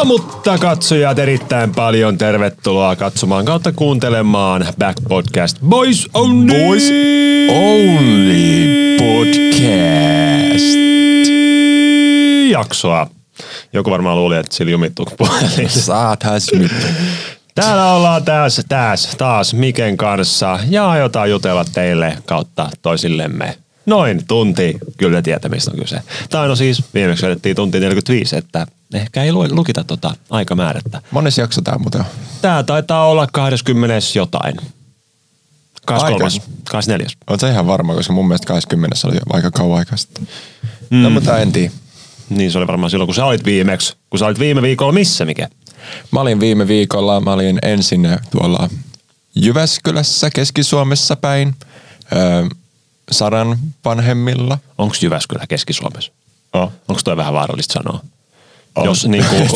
No mutta katsojat erittäin paljon tervetuloa katsomaan kautta kuuntelemaan Back Podcast Boys Only. Boys Only Podcast. Jaksoa. Joku varmaan luuli, että sillä jumittuu puhelin. Saatais nyt. Täällä ollaan taas, taas, taas Miken kanssa ja aiotaan jutella teille kautta toisillemme. Noin tunti, kyllä tietä mistä on kyse. Tai no siis viimeksi vedettiin tunti 45, että ehkä ei lu- lukita tota aikamäärättä. Mones jakso tää muuten? Tää taitaa olla 20 jotain. 23. Aika. 24. Oot sä ihan varma, koska mun mielestä 20 oli aika kauan aikaa sitten. Mm. No mutta en tiedä. Niin se oli varmaan silloin, kun sä olit viimeksi. Kun sä olit viime viikolla missä, Mike? Mä olin viime viikolla, mä olin ensin tuolla Jyväskylässä, Keski-Suomessa päin, öö, Saran vanhemmilla. Onko Jyväskylä Keski-Suomessa? Oh. Onko toi vähän vaarallista sanoa? On. Jos niin kuin,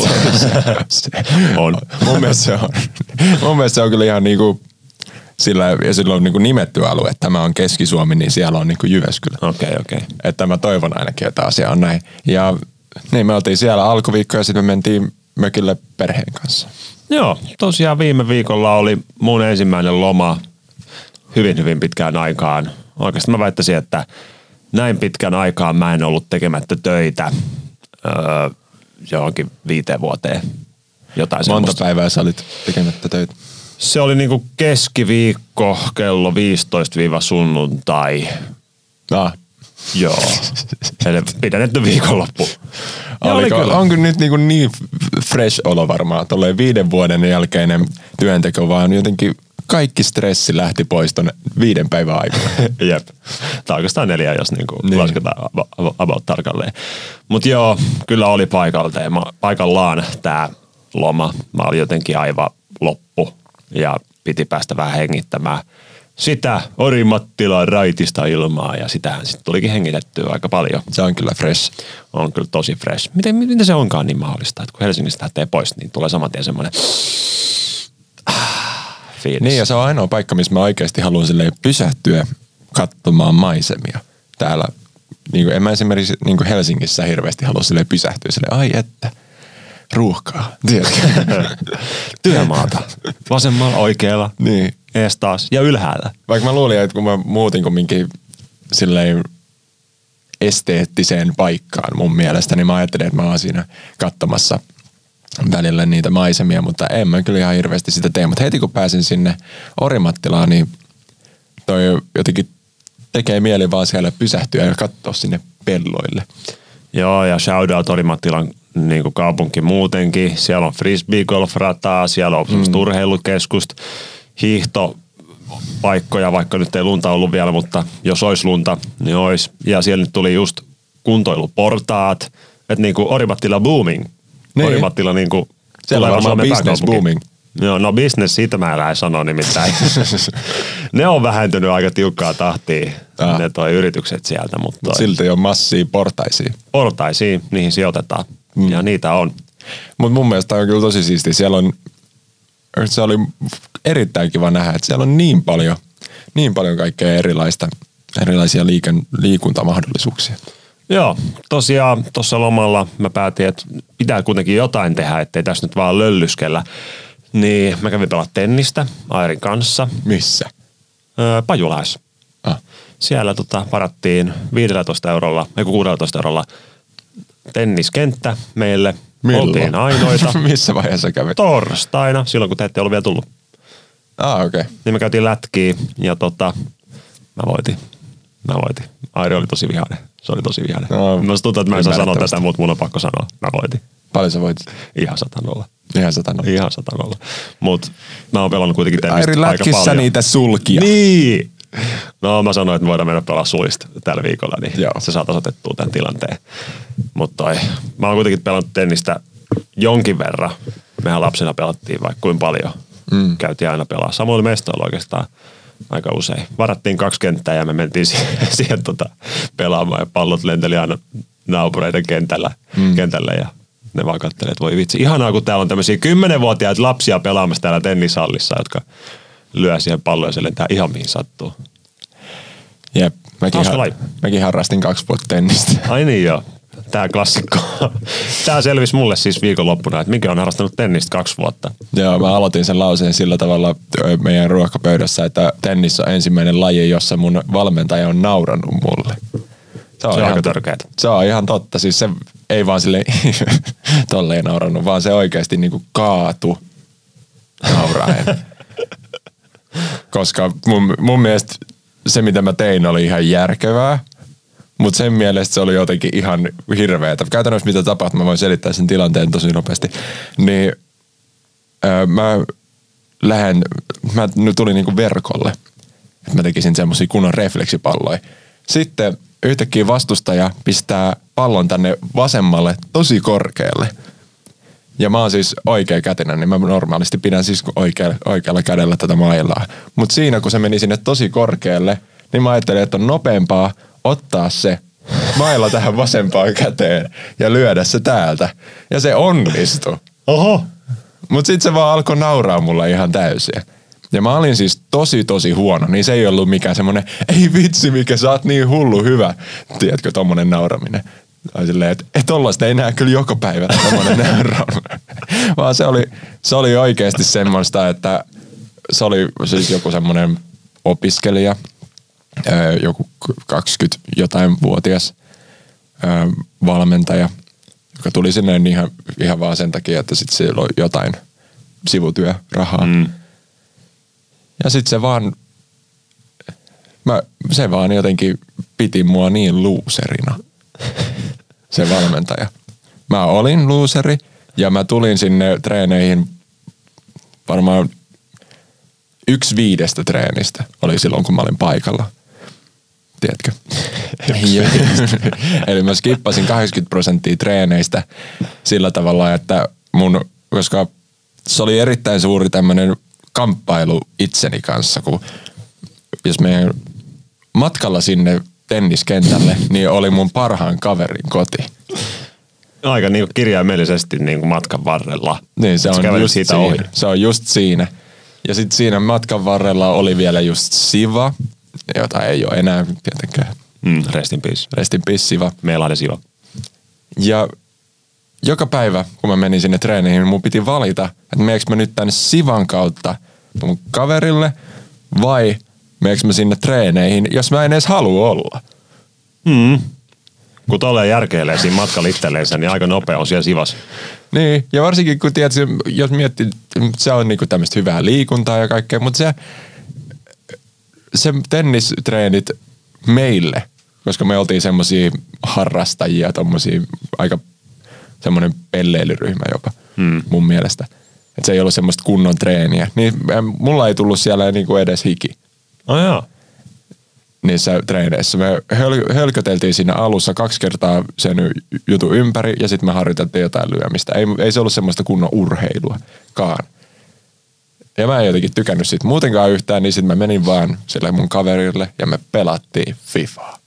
on. Mun mielestä se on. Mun mielestä se on kyllä ihan niinku, sillä, ja sillä on niinku nimetty alue, että tämä on Keski-Suomi, niin siellä on niinku Jyväskylä. Okei, okay, okei. Okay. Että mä toivon ainakin, että asia on näin. Ja niin me oltiin siellä alkuviikko ja sitten me mentiin mökille perheen kanssa. Joo, tosiaan viime viikolla oli mun ensimmäinen loma hyvin, hyvin pitkään aikaan. Oikeastaan mä väittäisin, että näin pitkän aikaan mä en ollut tekemättä töitä öö, johonkin viiteen vuoteen. Jotain Monta semmoista. päivää sä olit tekemättä töitä? Se oli niinku keskiviikko kello 15-sunnuntai. Ah. Joo. Eli pidennetty viikonloppu. Oli Oliko, kyllä. onko nyt niin, niin fresh olo varmaan, tolleen viiden vuoden jälkeinen työnteko, vaan jotenkin kaikki stressi lähti pois ton viiden päivän aikana. Jep. Tai oikeastaan neljä, jos niinku Niin. lasketaan about, about tarkalleen. Mutta joo, kyllä oli paikalta, mä, paikallaan tämä loma. Mä olin jotenkin aivan loppu ja piti päästä vähän hengittämään sitä Orimattilan raitista ilmaa ja sitähän sitten tulikin hengitettyä aika paljon. Se on kyllä fresh. On kyllä tosi fresh. Miten, miten se onkaan niin mahdollista, että kun Helsingistä lähtee pois, niin tulee saman tien semmoinen fiilis. Niin ja se on ainoa paikka, missä mä oikeasti haluan pysähtyä katsomaan maisemia. Täällä, niin kuin, en mä esimerkiksi niin kuin Helsingissä hirveästi halua silleen pysähtyä silleen, ai että, ruuhkaa, tiedätkö? Työmaata. Vasemmalla, oikealla, niin. ees taas ja ylhäällä. Vaikka mä luulin, että kun mä muutin kumminkin silleen esteettiseen paikkaan mun mielestä, niin mä ajattelin, että mä oon siinä katsomassa välillä niitä maisemia, mutta en mä kyllä ihan hirveästi sitä tee. Mutta heti kun pääsin sinne Orimattilaan, niin toi jotenkin tekee mieli vaan siellä pysähtyä ja katsoa sinne pelloille. Joo, ja shoutout Orimattilan niin kuin kaupunki muutenkin. Siellä on frisbee-golf-rataa, siellä on mm. urheilukeskusta, hiihtopaikkoja, vaikka nyt ei lunta ollut vielä, mutta jos olisi lunta, niin olisi. Ja siellä nyt tuli just kuntoiluportaat, että niin kuin Orimattila booming. Niin. Orimattila niin kuin Siellä on varmaan business booming. Joo, no business, siitä mä en lähde sanoa nimittäin. ne on vähentynyt aika tiukkaa tahtia, Ah. ne toi yritykset sieltä, mutta toi Silti on massia portaisia. portaisiin, niihin sijoitetaan. Mm. Ja niitä on. Mutta mun mielestä on kyllä tosi siisti. Siellä on, se oli erittäin kiva nähdä, että siellä on niin paljon, niin paljon kaikkea erilaista, erilaisia liiken, liikuntamahdollisuuksia. Joo, tosiaan tuossa lomalla mä päätin, että pitää kuitenkin jotain tehdä, ettei tässä nyt vaan löllyskellä. Niin mä kävin pelaa tennistä Airin kanssa Missä? öö, Pajulais. Ah. Siellä tota, varattiin 15 eurolla, ei kun 16 eurolla tenniskenttä meille. Oltiin ainoita. Missä vaiheessa kävit? Torstaina, silloin kun te ette ollut vielä tullut. Ah, okei. Okay. Niin me käytiin lätkiä ja tota, mä voitin. Mä voitin. Airi oli tosi vihainen. Se oli tosi vihainen. No, Mä tuntuu, että mä en saa sanoa tätä, mutta mun on pakko sanoa. Mä voitin. Paljon sä voitit? Ihan satanolla. Ihan satana. Ihan satanolla. Mut mä oon pelannut kuitenkin tennistä aika lätkissä paljon. niitä sulkia. Niin! No mä sanoin, että me voidaan mennä pelaa sulista tällä viikolla, niin Joo. Se saa tasoitettua tämän tilanteen. Mutta mä oon kuitenkin pelannut tennistä jonkin verran. Mehän lapsena pelattiin vaikka kuinka paljon. Mm. Käytiin aina pelaa. Samoin mestoilla oikeastaan aika usein. Varattiin kaksi kenttää ja me mentiin siihen, siihen tota, pelaamaan ja pallot lenteli aina naapureiden kentällä, mm. kentällä ja ne vaan kattelee, että voi vitsi. Ihanaa, kun täällä on tämmöisiä kymmenenvuotiaita lapsia pelaamassa täällä tennishallissa, jotka lyö siihen palloon ja se lentää ihan mihin sattuu. Jep. Mäkin, har- mäkin harrastin kaksi vuotta tennistä. Ai niin joo. Tää klassikko. Tää selvisi mulle siis viikonloppuna, että mikä on harrastanut tennistä kaksi vuotta. Joo, mä aloitin sen lauseen sillä tavalla meidän ruokapöydässä, että tennis on ensimmäinen laji, jossa mun valmentaja on naurannut mulle. Se on, se on aika. Se on ihan totta. Siis se ei vaan sille tolleen naurannut, vaan se oikeasti niinku kaatu nauraen. Koska mun, mun mielestä se, mitä mä tein, oli ihan järkevää. Mutta sen mielestä se oli jotenkin ihan hirveetä. Käytännössä mitä tapahtui, mä voin selittää sen tilanteen tosi nopeasti. Niin öö, mä lähden, mä tulin niinku verkolle. Mä tekisin semmosia kunnon refleksipalloja. Sitten yhtäkkiä vastustaja pistää pallon tänne vasemmalle tosi korkealle. Ja mä oon siis oikea kätinen, niin mä normaalisti pidän siis oikealla, oikealla kädellä tätä mailaa. Mutta siinä kun se meni sinne tosi korkealle, niin mä ajattelin, että on nopeampaa ottaa se mailla tähän vasempaan käteen ja lyödä se täältä. Ja se onnistui. Oho. Mutta sitten se vaan alkoi nauraa mulle ihan täysin. Ja mä olin siis tosi tosi huono, niin se ei ollut mikään semmonen, ei vitsi mikä sä oot niin hullu hyvä. Tiedätkö, tommonen nauraminen. Tai silleen, että et tollaista ei näe kyllä joka päivä tommonen nauraminen. Vaan se oli, se oli oikeasti semmoista, että se oli siis joku semmonen opiskelija, joku 20 jotain vuotias valmentaja, joka tuli sinne ihan, ihan vaan sen takia, että sitten siellä on jotain sivutyörahaa. Mm. Ja sitten se vaan, mä, se vaan jotenkin piti mua niin luuserina, se valmentaja. Mä olin luuseri ja mä tulin sinne treeneihin varmaan yksi viidestä treenistä oli silloin, kun mä olin paikalla. Tiedätkö? Eli mä skippasin 80 prosenttia treeneistä sillä tavalla, että mun, koska se oli erittäin suuri tämmöinen kamppailu itseni kanssa, kun jos meidän matkalla sinne tenniskentälle, niin oli mun parhaan kaverin koti. Aika niin kirjaimellisesti niin kuin matkan varrella. Niin, se on, just siitä siinä. Ohi. se on just siinä. Ja sitten siinä matkan varrella oli vielä just Siva, jota ei ole enää tietenkään. Mm, rest in peace. Rest in peace, Siva. Meillä Siva. Ja joka päivä, kun mä menin sinne treeniin, niin mun piti valita, että meneekö mä nyt tänne Sivan kautta mun kaverille vai meneekö mä sinne treeneihin, jos mä en edes halua olla. Mm. Kun tolleen järkeilee siinä matkalla itselleensä, niin aika nopea on siellä Sivas. Niin, ja varsinkin kun tiedät, jos miettii, se on niinku tämmöistä hyvää liikuntaa ja kaikkea, mutta se, se tennistreenit meille, koska me oltiin semmoisia harrastajia, tommosia aika semmoinen pelleilyryhmä jopa hmm. mun mielestä. Että se ei ollut semmoista kunnon treeniä. Niin mulla ei tullut siellä niinku edes hiki. Oh joo. Niissä treeneissä. Me höl- hölköteltiin siinä alussa kaksi kertaa sen jutun ympäri ja sitten me harjoiteltiin jotain lyömistä. Ei, ei se ollut semmoista kunnon urheiluakaan. Ja mä en jotenkin tykännyt siitä muutenkaan yhtään, niin sitten mä menin vaan sille mun kaverille ja me pelattiin FIFAa.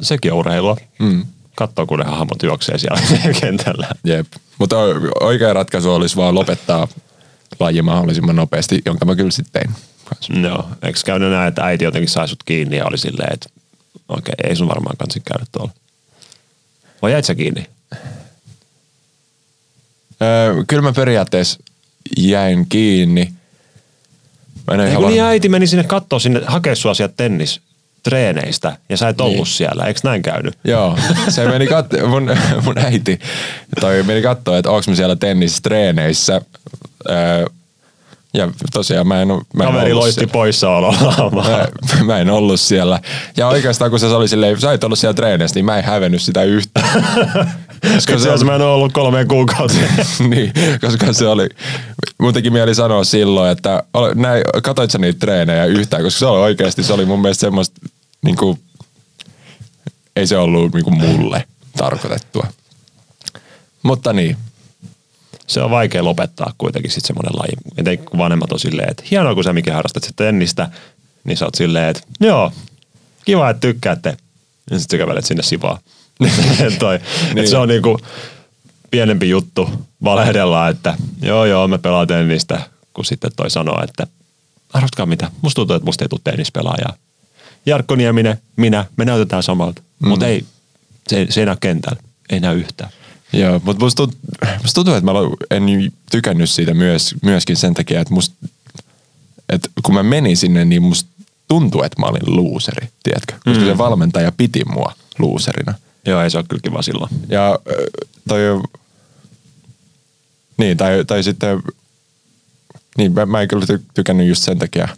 Sekin on urheilua. Mm katsoa, kun ne hahmot juoksee siellä kentällä. Jep. Mutta oikea ratkaisu olisi vaan lopettaa laji mahdollisimman nopeasti, jonka mä kyllä sitten tein. Joo. Eikö käynyt näin, että äiti jotenkin sai sut kiinni ja oli silleen, että okei, okay, ei sun varmaan kansi käydä tuolla. Vai jäit sä kiinni? Öö, kyllä mä periaatteessa jäin kiinni. Mä en halua... niin äiti meni sinne katsoa sinne, hakea sua sieltä tennis treeneistä ja sä et ollut niin. siellä. Eikö näin käynyt? Joo, se meni katso, mun, mun äiti toi meni katsoa, että onko mä siellä tennistreeneissä. Öö, ja tosiaan mä en, mä en Kaveri loisti poissaololla. Mä, mä, en ollut siellä. Ja oikeastaan kun se oli silleen, sä et ollut siellä treeneissä, niin mä en hävennyt sitä yhtään. koska se, on... mä en ole ollut kolmeen kuukauteen. niin, koska se oli, mun teki mieli sanoa silloin, että näin, katoit sä niitä treenejä yhtään, koska se oli oikeasti, se oli mun mielestä semmoista, niin kuin, ei se ollut niin kuin mulle tarkoitettua. Mutta niin. Se on vaikea lopettaa kuitenkin sitten semmoinen laji. Etenkin kun vanhemmat on silleen, että hienoa kun sä mikä harrastat sitä tennistä, niin sä oot silleen, että joo, kiva, että tykkäätte. Ja sitten sä sinne sivaa. toi, niin. se on niinku pienempi juttu valehdella, että joo joo me pelaa tennistä, kun sitten toi sanoo, että arvatkaa mitä, musta tuntuu, että musta ei tule tennispelaajaa. Jarkko Nieminen, minä, me näytetään samalta, mm. mutta ei, se, se ei näy kentällä. ei näy yhtään. Joo, mutta musta, tunt, musta tuntuu, että mä en tykännyt siitä myös, myöskin sen takia, että, musta, että kun mä menin sinne, niin musta tuntui, että mä olin luuseri, tiedätkö? Koska mm. se valmentaja piti mua luuserina. Joo, ei se ole kyllä kiva silloin. Ja toi, niin, tai, tai sitten, niin mä, mä en kyllä tykännyt just sen takia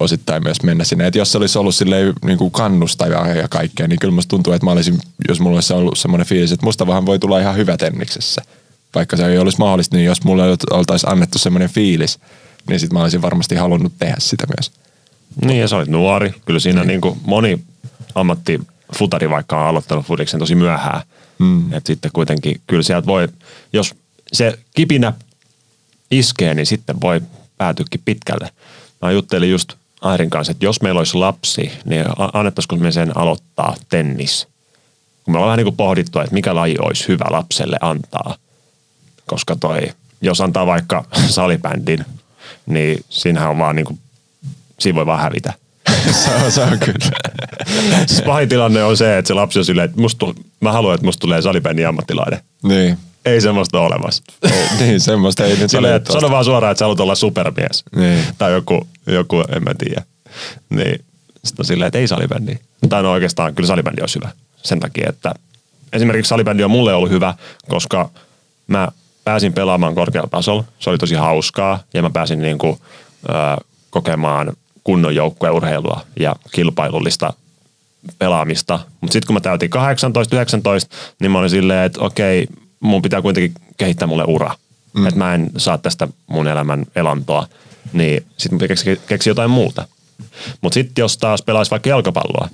osittain myös mennä sinne. Että jos se olisi ollut silleen niin kuin kannustavaa ja kaikkea, niin kyllä musta tuntuu, että mä olisin, jos mulla olisi ollut semmoinen fiilis, että musta vähän voi tulla ihan hyvä tenniksessä. Vaikka se ei olisi mahdollista, niin jos mulle oltaisiin annettu semmoinen fiilis, niin sitten mä olisin varmasti halunnut tehdä sitä myös. Niin ja sä olit nuori. Kyllä siinä niin. Niin kuin moni ammatti futari vaikka on aloittanut futiksen tosi myöhään. Mm. Et sitten kuitenkin kyllä sieltä voi, jos se kipinä iskee, niin sitten voi päätyäkin pitkälle. Mä juttelin just Airin kanssa, että jos meillä olisi lapsi, niin annettaisiko me sen aloittaa tennis? Kun me ollaan vähän niin kuin pohdittu, että mikä laji olisi hyvä lapselle antaa. Koska toi, jos antaa vaikka salibändin, niin siinähän on vaan niin kuin, siinä voi vaan hävitä. se, on, se on kyllä. siis pahin tilanne on se, että se lapsi on silleen, että musta, mä haluan, että musta tulee salibändin ammattilainen. Niin. Ei semmoista ole olemassa. niin, semmoista ei nyt Silleen, että sano vaan suoraan, että sä haluat olla supermies. Niin. Tai joku, joku, en mä tiedä. Niin. Sitten on silleen, että ei salibändi. Tai no oikeastaan, kyllä salibändi olisi hyvä. Sen takia, että esimerkiksi salibändi on mulle ollut hyvä, koska mä pääsin pelaamaan korkealla tasolla. Se oli tosi hauskaa ja mä pääsin niin kuin, äh, kokemaan kunnon joukkueurheilua ja kilpailullista pelaamista. Mutta sitten kun mä täytin 18-19, niin mä olin silleen, että okei, mun pitää kuitenkin kehittää mulle ura. Mm. Että mä en saa tästä mun elämän elantoa. Niin sitten mä keksi, keksi jotain muuta. Mutta sitten jos taas pelaisi vaikka jalkapalloa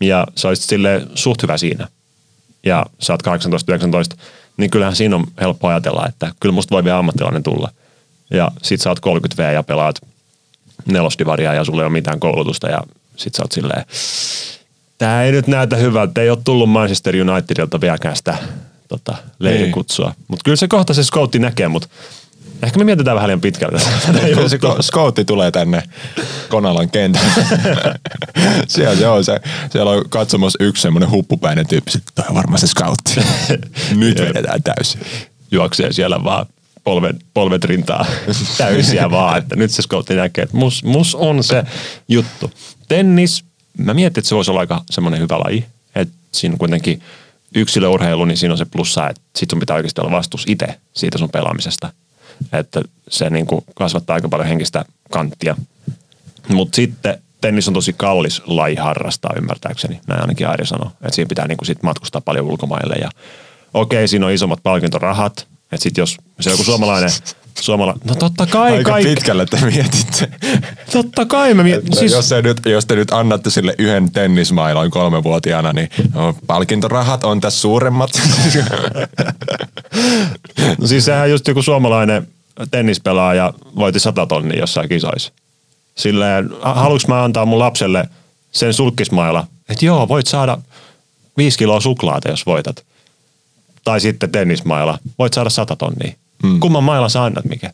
ja sä olisit sille suht hyvä siinä ja sä oot 18-19, niin kyllähän siinä on helppo ajatella, että kyllä musta voi vielä ammattilainen tulla. Ja sit sä oot 30 V ja pelaat nelosdivaria ja sulla ei ole mitään koulutusta ja sit sä oot silleen, tää ei nyt näytä hyvältä, ei ole tullut Manchester Unitedilta vieläkään sitä tota, leirikutsua. Niin. Mutta kyllä se kohta se scoutti näkee, mutta ehkä me mietitään vähän liian pitkälle. Se scoutti tulee tänne Konalan kentälle. siellä, se on se, siellä on katsomassa yksi semmoinen huppupäinen tyyppi, että toi on varmaan se scoutti. Nyt vedetään täysin. Juoksee siellä vaan polvet, polvet rintaa täysiä vaan, että nyt se scoutti näkee, että mus, mus on se juttu. Tennis, mä mietin, että se voisi olla aika semmoinen hyvä laji, että siinä kuitenkin – yksilöurheilu, niin siinä on se plussa, että sit sun pitää oikeasti olla vastuus itse siitä sun pelaamisesta. Että se niin kuin kasvattaa aika paljon henkistä kanttia. Mutta sitten tennis on tosi kallis laji harrastaa ymmärtääkseni, näin ainakin Airi sanoi. Että siinä pitää niin kuin sit matkustaa paljon ulkomaille ja okei, siinä on isommat palkintorahat. Että sitten jos se on joku suomalainen Suomala... No totta kai. Aika kaik... pitkälle te mietitte. Totta kai. Mä miet... siis... jos, nyt, jos te nyt annatte sille yhden tennismailan kolmevuotiaana, niin no, palkintorahat on tässä suuremmat. no siis sehän just joku suomalainen tennispelaaja voitti sata tonnia jossain kisoissa. Silleen, haluanko mä antaa mun lapselle sen sulkismailla, että joo, voit saada viisi kiloa suklaata, jos voitat. Tai sitten tennismailla, voit saada sata tonnia. Mm. Kumman mailla sä annat, mikä?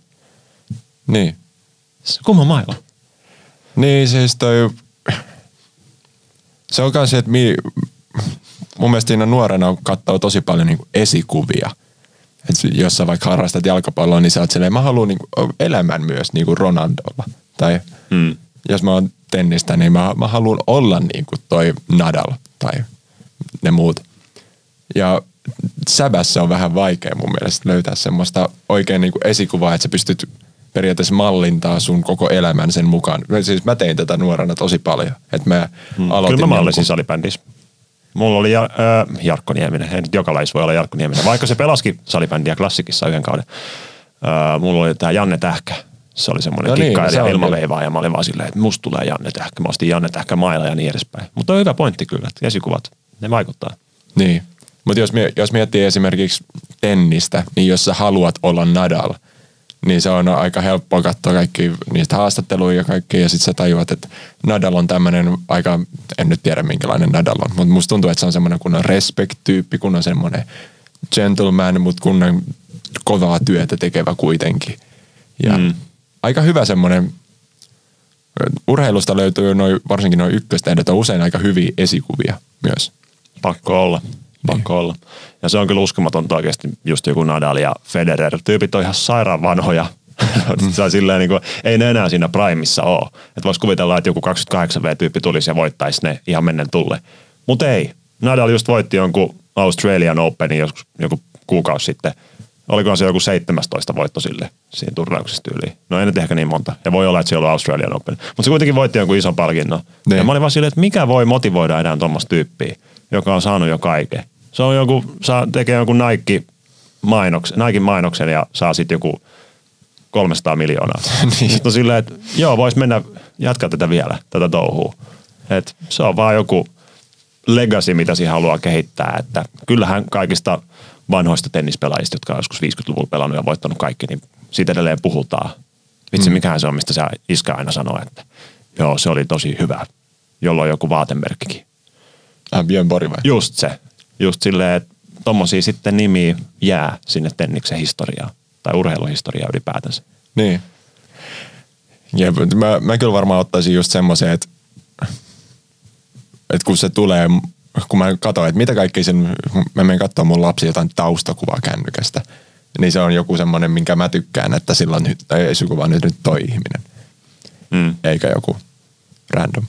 Niin. Kumman mailla? Niin, siis toi... Se on myös se, että mi... mun mielestä siinä nuorena katsoo tosi paljon niin esikuvia. Et jos sä vaikka harrastat jalkapalloa, niin sä oot silleen, mä haluan niin elämän myös niin kuin Ronaldolla. Tai mm. jos mä oon tennistä, niin mä, mä haluan olla niin kuin toi Nadal tai ne muut. Ja säbässä on vähän vaikea mun mielestä löytää semmoista oikein niin kuin esikuvaa, että sä pystyt periaatteessa mallintaa sun koko elämän sen mukaan. Siis mä tein tätä nuorena tosi paljon. Että mä hmm. aloitin Kyllä mä mallisin niin salibändissä. Mulla oli äh, Jarkko Nieminen, ei nyt joka lajissa voi olla Jarkko Nieminen, vaikka se pelaski salibändiä klassikissa yhden kauden. Äh, mulla oli tämä Janne Tähkä, se oli semmoinen no kikkailija niin, ilmaveivaa ja mä olin vaan silleen, että musta tulee Janne Tähkä. Mä ostin Janne Tähkä mailla ja niin edespäin. Mutta on hyvä pointti kyllä, että esikuvat, ne vaikuttaa. Niin. Mutta jos, jos miettii esimerkiksi tennistä, niin jos sä haluat olla Nadal, niin se on aika helppoa katsoa kaikki niistä haastatteluja ja kaikki, ja sitten sä tajuat, että Nadal on tämmöinen aika, en nyt tiedä minkälainen Nadal on, mutta musta tuntuu, että se on semmoinen kunnon respect-tyyppi, kun on semmoinen gentleman, mutta kunnon kovaa työtä tekevä kuitenkin. Ja mm. aika hyvä semmoinen, urheilusta löytyy noi, varsinkin noin ykköstähdet on usein aika hyviä esikuvia myös. Pakko olla pakko olla. Ja se on kyllä uskomatonta oikeasti, just joku Nadal ja Federer. Tyypit on ihan sairaan vanhoja. mm. silleen, niin kuin, ei ne enää siinä primissa ole. Että voisi kuvitella, että joku 28V-tyyppi tulisi ja voittaisi ne ihan mennen tulle. Mutta ei. Nadal just voitti jonkun Australian Openin joskus, joku kuukausi sitten. Olikohan se joku 17 voitto sille siinä turnauksessa tyyliin. No ei nyt ehkä niin monta. Ja voi olla, että siellä on Australian Open. Mutta se kuitenkin voitti jonkun ison palkinnon. Ne. Ja niin. mä olin vaan silleen, että mikä voi motivoida enää tuommoista tyyppiä, joka on saanut jo kaiken. Se on joku, saa, tekee jonkun Nike mainoksen, Nike mainoksen ja saa sitten joku 300 miljoonaa. niin. Sitten on silleen, että joo, vois mennä jatkaa tätä vielä, tätä touhua. Et se on vaan joku legacy, mitä siihen haluaa kehittää. Että kyllähän kaikista vanhoista tennispelaajista, jotka on joskus 50-luvulla pelannut ja voittanut kaikki, niin siitä edelleen puhutaan. Vitsi, mm. mikähän se on, mistä se iskä aina sanoo, että joo, se oli tosi hyvä, jolloin joku vaatemerkkikin. Ah, Björn Borg vai? Just se. Just silleen, että tommosia sitten nimi jää sinne tenniksen historiaan tai urheiluhistoriaan ylipäätänsä. Niin. Ja mä, mä kyllä varmaan ottaisin just semmoisen, että, että kun se tulee, kun mä katsoin, että mitä kaikkea sen, mä menen katsomaan mun lapsi jotain taustakuvaa kännykästä, niin se on joku semmoinen, minkä mä tykkään, että sillä on nyt, ei suku vaan nyt, nyt toi ihminen. Mm. Eikä joku random.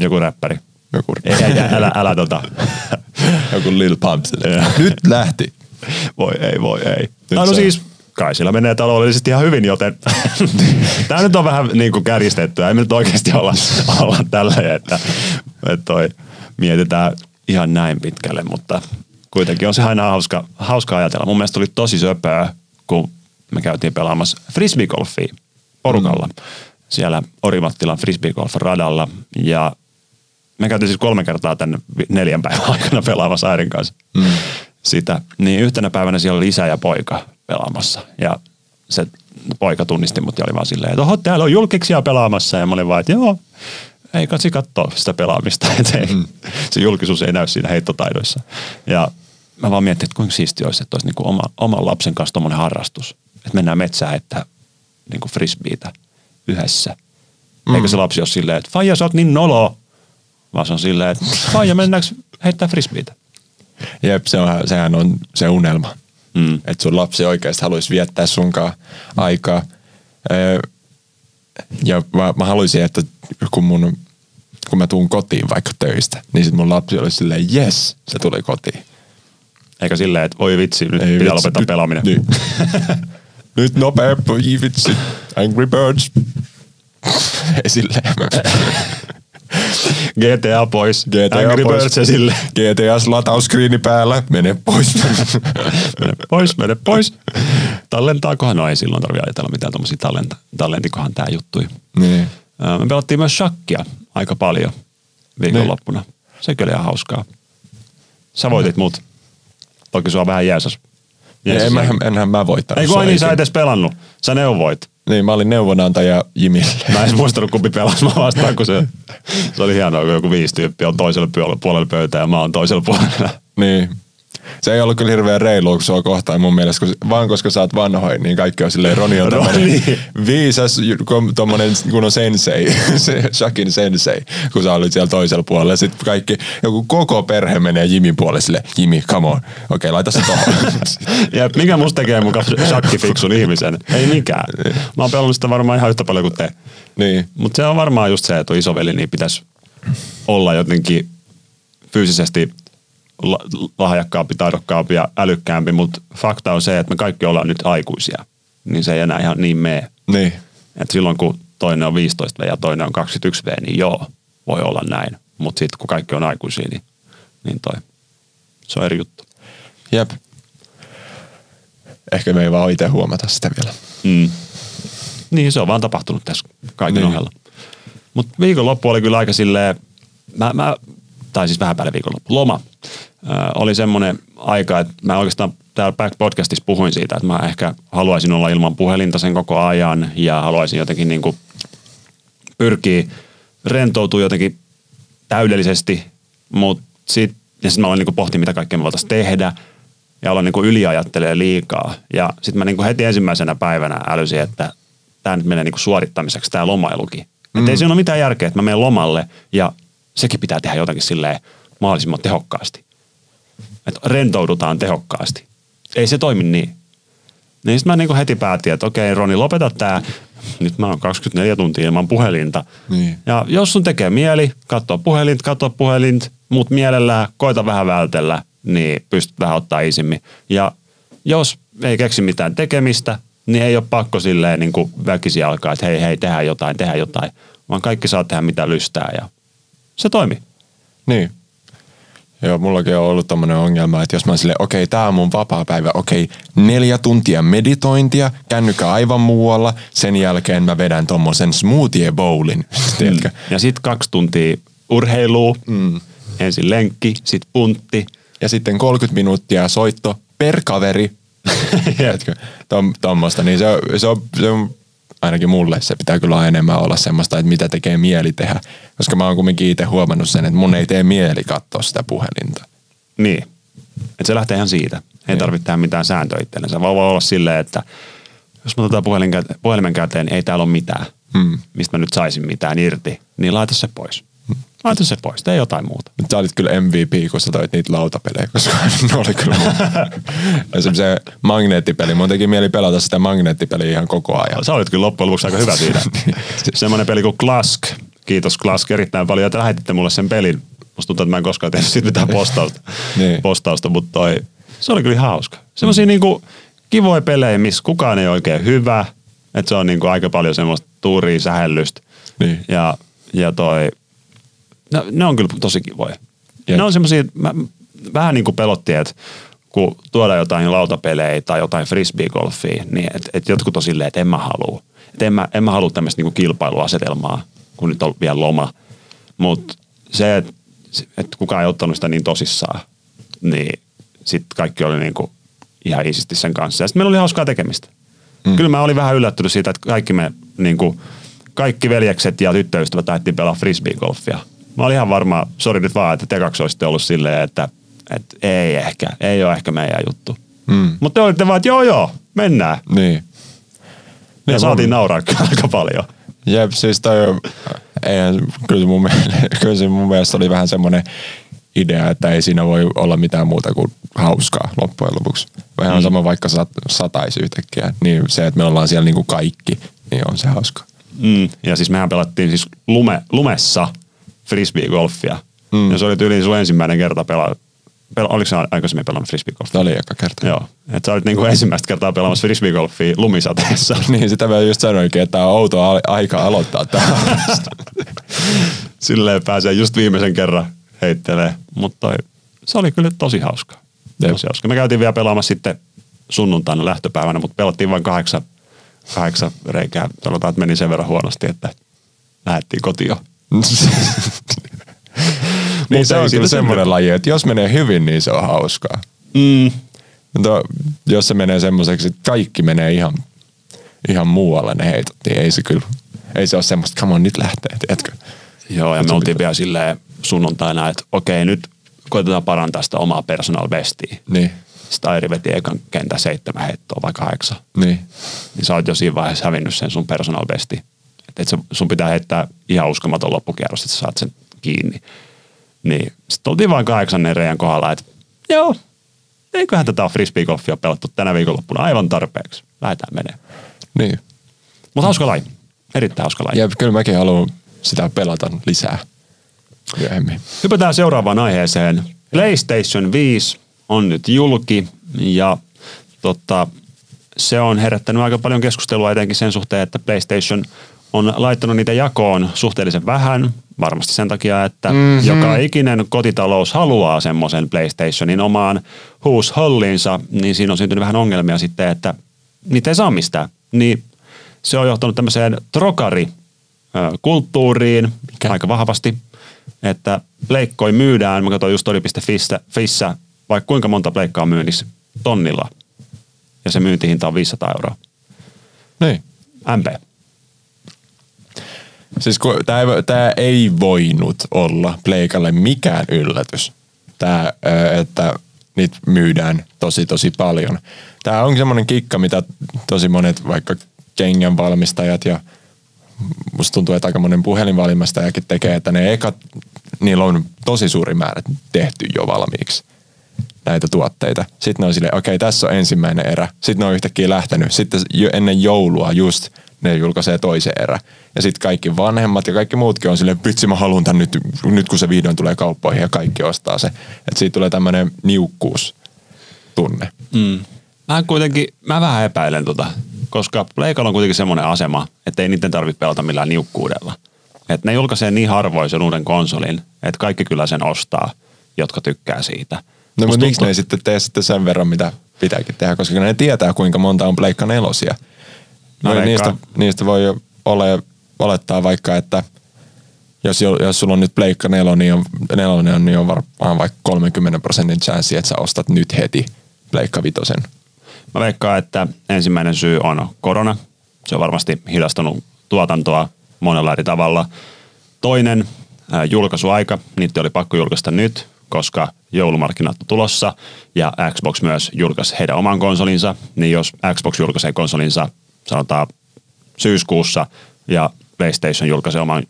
Joku räppäri. Joku ei, ei, älä, älä tota. joku Lil Pump. nyt lähti. Voi ei, voi ei. Nyt no, no siis kai sillä menee taloudellisesti ihan hyvin, joten tämä nyt on vähän niin kuin kärjistettyä. Ei me nyt oikeasti olla, olla tällä, että, että toi, mietitään ihan näin pitkälle, mutta kuitenkin on se aina hauska, hauska ajatella. Mun mielestä oli tosi söpöä, kun me käytiin pelaamassa frisbeegolfia porukalla mm. siellä Orimattilan frisbeegolf-radalla ja me käytiin siis kolme kertaa tänne neljän päivän aikana pelaamassa äidin kanssa mm. sitä. Niin yhtenä päivänä siellä oli isä ja poika pelaamassa ja se poika tunnisti mut ja oli vaan silleen, että oho, täällä on julkiksia pelaamassa ja mä olin vaan, että joo, ei katsi katsoa sitä pelaamista, että ei, mm. se julkisuus ei näy siinä heittotaidoissa. Ja mä vaan mietin, että kuinka siisti olisi, että olisi niin kuin oma, oman lapsen kanssa tuommoinen harrastus. Että mennään metsään että niin kuin frisbeitä yhdessä. Mm. Eikä se lapsi ole silleen, että faija sä oot niin nolo. Vaan se on silleen, että faija mennäänkö heittää frisbeitä. Jep, se on, sehän on se unelma. Mm. Että sun lapsi oikeasti haluaisi viettää sunkaan aikaa. Ja mä, mä haluaisin, että kun, mun, kun mä tuun kotiin vaikka töistä, niin sit mun lapsi olisi silleen, yes, se tuli kotiin. Eikä silleen, että voi vitsi, nyt Ei, pitää vitsi, lopettaa nyt, pelaaminen. Niin. nyt nopea, voi vitsi, Angry Birds. Ei silleen. GTA pois. GTA Angry pois. Birds esille. GTAs latauskriini päällä. Mene pois. mene pois, mene pois. Tallentaakohan? No ei silloin tarvitse ajatella mitään tuommoisia tallenta. Tallentikohan tämä juttui. Niin. Me pelattiin myös shakkia aika paljon viikonloppuna. Niin. Sekin oli ihan hauskaa. Sä voitit mut. Toki sua vähän jääsäs. Ei, enhän, enhän mä voittanut. Ei kun niin, sä edes pelannut. Sä neuvoit. Niin, mä olin neuvonantaja Jimille. Mä en muistanut kumpi pelasi mä vastaan, kun se, se oli hienoa, kun joku viisi tyyppiä on toisella puolella pöytää ja mä oon toisella puolella. Niin. Se ei ollut kyllä hirveän reilua sua kohtaan mun mielestä, kun, vaan koska sä oot vanhoin, niin kaikki on silleen, Roni on niin. viisas, tommonen, kun on sensei, se Shakin sensei, kun sä olit siellä toisella puolella. Sitten kaikki, joku koko perhe menee Jimin puolelle sille, Jimi, come on, okei, okay, laita se tohon. ja mikä musta tekee mukaan Shakki fiksun ihmisen? Ei mikään. Mä oon pelannut sitä varmaan ihan yhtä paljon kuin te. Niin. Mutta se on varmaan just se, että on isoveli, niin pitäisi olla jotenkin fyysisesti lahjakkaampi, taidokkaampi ja älykkäämpi, mutta fakta on se, että me kaikki ollaan nyt aikuisia, niin se ei enää ihan niin mene. Niin. Et silloin kun toinen on 15V ja toinen on 21V, niin joo, voi olla näin. Mutta sitten kun kaikki on aikuisia, niin, niin toi, se on eri juttu. Jep. Ehkä me ei vaan itse huomata sitä vielä. Mm. Niin, se on vaan tapahtunut tässä kaiken niin. ohella. Mutta viikonloppu oli kyllä aika silleen, mä, mä tai siis vähän päälle viikonloppu, loma, oli semmoinen aika, että mä oikeastaan täällä Back podcastissa puhuin siitä, että mä ehkä haluaisin olla ilman puhelinta sen koko ajan ja haluaisin jotenkin niin kuin pyrkiä rentoutua jotenkin täydellisesti, mutta sit, ja sitten mä aloin niin pohtia, mitä kaikkea me voitaisiin tehdä ja aloin niin yliajattelee liikaa. Ja sitten mä niin heti ensimmäisenä päivänä älysin, että tämä nyt menee niin suorittamiseksi, tämä lomailukin. Mm. Että ei siinä ole mitään järkeä, että mä menen lomalle ja sekin pitää tehdä jotenkin silleen mahdollisimman tehokkaasti. Että rentoudutaan tehokkaasti. Ei se toimi niin. Niin sitten mä niin heti päätin, että okei Roni, lopeta tää. Nyt mä oon 24 tuntia ilman puhelinta. Niin. Ja jos sun tekee mieli katsoa puhelint, katsoa puhelint, muut mielellään, koita vähän vältellä, niin pystyt vähän ottaa isimmin. Ja jos ei keksi mitään tekemistä, niin ei ole pakko silleen niin kuin väkisi alkaa, että hei, hei, tehdään jotain, tehdään jotain. Vaan kaikki saa tehdä mitä lystää ja se toimii. Niin. Joo, mullakin on ollut tommonen ongelma, että jos mä sille, okei, okay, tää on mun vapaa päivä, okei, okay, neljä tuntia meditointia, kännykkä aivan muualla, sen jälkeen mä vedän tommosen smoothie bowlin. Mm. Ja sit kaksi tuntia urheilua, mm. ensin lenkki, sit puntti. Ja sitten 30 minuuttia soitto per kaveri. Tom, tommosta, niin se on, se on, se on ainakin mulle se pitää kyllä enemmän olla semmoista, että mitä tekee mieli tehdä. Koska mä oon kumminkin itse huomannut sen, että mun ei tee mieli katsoa sitä puhelinta. Niin. Että se lähtee ihan siitä. Ei niin. tarvitse tehdä mitään sääntöä itsellensä. Vaan voi olla silleen, että jos mä otan puhelimen käteen, niin ei täällä ole mitään. Hmm. Mistä mä nyt saisin mitään irti, niin laita se pois. Laita se pois, tee jotain muuta. Sä olit kyllä MVP, kun sä toit niitä lautapelejä, koska ne oli kyllä se magneettipeli. Mun teki mieli pelata sitä magneettipeliä ihan koko ajan. Sä olit kyllä loppujen lopuksi aika hyvä siinä. Semmoinen peli kuin Klask. Kiitos Klask erittäin paljon, että lähetitte mulle sen pelin. Musta tuntuu, että mä en koskaan tehnyt siitä mitään postausta, niin. postausta mutta toi, se oli kyllä hauska. Semmoisia mm. niinku kivoja pelejä, missä kukaan ei oikein hyvä. Että se on niinku aika paljon semmoista tuuria sähellystä. Niin. Ja, ja toi, No, ne on kyllä tosi kivoja. Jep. Ne on semmoisia, vähän niin kuin pelotti, että kun tuodaan jotain lautapelejä tai jotain frisbee-golfia, niin että et jotkut on silleen, että en mä halua. Että en mä, en mä halua tämmöistä niinku kilpailuasetelmaa, kun nyt on vielä loma. Mutta se, että et kukaan ei ottanut sitä niin tosissaan, niin sitten kaikki oli niinku ihan iisisti sen kanssa. Ja sitten meillä oli hauskaa tekemistä. Mm. Kyllä mä olin vähän yllättynyt siitä, että kaikki me niinku, kaikki veljekset ja tyttöystävät lähdettiin pelaa frisbee-golfia – mä olin ihan varma, sori nyt vaan, että te kaksi olisitte ollut silleen, että, että ei ehkä, ei ole ehkä meidän juttu. Mm. Mutta te olitte vaan, että joo joo, mennään. Niin. Ja niin saatiin mun... nauraa aika paljon. Jep, siis toi eihän, kyllä, se mun mielestä, kyllä se mun mielestä oli vähän semmoinen idea, että ei siinä voi olla mitään muuta kuin hauskaa loppujen lopuksi. Vähän mm. sama vaikka sat, sataisi yhtäkkiä, niin se, että me ollaan siellä niinku kaikki, niin on se hauska. Mm. Ja siis mehän pelattiin siis lume, lumessa – frisbee-golfia. Mm. Ja se oli tyyliin sun ensimmäinen kerta pelaa. Pel- oliko se aikaisemmin pelannut frisbee-golfia? Tämä oli eka kerta. Joo. Että sä olit niinku ensimmäistä kertaa pelaamassa frisbee-golfia lumisateessa. niin, sitä mä just sanoinkin, että on outo aika aloittaa tämä. Silleen pääsee just viimeisen kerran heittelee. Mutta se oli kyllä tosi hauska. Tosi hauska. Me käytiin vielä pelaamassa sitten sunnuntaina lähtöpäivänä, mutta pelattiin vain kahdeksan, kahdeksan reikää. Sanotaan, että meni sen verran huonosti, että lähdettiin kotiin niin se on kyllä semmoinen laji, että jos menee hyvin, niin se on hauskaa. Mm. Mutta jos se menee semmoiseksi, että kaikki menee ihan, ihan muualle ne heitot, niin ei se kyllä, ei se ole semmoista, come on, nyt lähtee, tiedätkö? Joo, ja me oltiin vielä silleen sunnuntaina, että okei, nyt koitetaan parantaa sitä omaa personal bestia. Niin. Sitten Airi veti ekan kentän seitsemän heittoa vai kahdeksan. Niin. Niin sä oot jo siinä vaiheessa hävinnyt sen sun personal besti että sun pitää heittää ihan uskomaton loppukierros, että sä saat sen kiinni. Niin sitten oltiin vain kahdeksannen reijän kohdalla, että joo, eiköhän tätä frisbeegolfia pelattu tänä viikonloppuna aivan tarpeeksi. Lähdetään menee. Niin. Mutta hauska laji. Erittäin hauska laji. Ja kyllä mäkin haluan sitä pelata lisää myöhemmin. Hypätään seuraavaan aiheeseen. PlayStation 5 on nyt julki ja tota, se on herättänyt aika paljon keskustelua etenkin sen suhteen, että PlayStation on laittanut niitä jakoon suhteellisen vähän, varmasti sen takia, että mm-hmm. joka ikinen kotitalous haluaa semmoisen PlayStationin omaan huusholliinsa, niin siinä on syntynyt vähän ongelmia sitten, että niitä ei saa mistään. Niin se on johtanut tämmöiseen trokari-kulttuuriin aika vahvasti, että pleikkoi myydään, mä katsoin just tori.fissä, vaikka kuinka monta pleikkaa myynnissä tonnilla. Ja se myyntihinta on 500 euroa. Niin. MP. Siis tämä ei, tää ei voinut olla Pleikalle mikään yllätys. Tämä, että niitä myydään tosi tosi paljon. Tämä on semmoinen kikka, mitä tosi monet vaikka kengän valmistajat ja musta tuntuu, että aika monen puhelinvalmistajakin tekee, että ne ekat, niillä on tosi suuri määrä tehty jo valmiiksi. näitä tuotteita. Sitten ne on silleen, okei, okay, tässä on ensimmäinen erä. Sitten ne on yhtäkkiä lähtenyt. Sitten ennen joulua just ne julkaisee toisen erä. Ja sitten kaikki vanhemmat ja kaikki muutkin on silleen, vitsi mä haluan tän nyt, nyt kun se vihdoin tulee kauppoihin ja kaikki ostaa se. Että siitä tulee tämmöinen niukkuus tunne. Mm. Mä kuitenkin, mä vähän epäilen tota, koska Pleikalla on kuitenkin semmoinen asema, että ei niiden tarvitse pelata millään niukkuudella. Että ne julkaisee niin harvoin sen uuden konsolin, että kaikki kyllä sen ostaa, jotka tykkää siitä. No mutta miksi ne ei sitten tee sitten sen verran, mitä pitääkin tehdä, koska ne tietää, kuinka monta on Pleikka nelosia. No, niistä, niistä voi ole, olettaa vaikka, että jos, jos sulla on nyt Pleikka nelonen, niin on, nelonen, niin on varmaan vaikka 30 prosentin chanssi, että sä ostat nyt heti Pleikka vitosen. Mä veikkaan, että ensimmäinen syy on korona. Se on varmasti hidastanut tuotantoa monella eri tavalla. Toinen ää, julkaisuaika, niitä oli pakko julkaista nyt, koska joulumarkkinat on tulossa ja Xbox myös julkaisi heidän oman konsolinsa, niin jos Xbox julkaisee konsolinsa sanotaan syyskuussa ja PlayStation julkaisee oman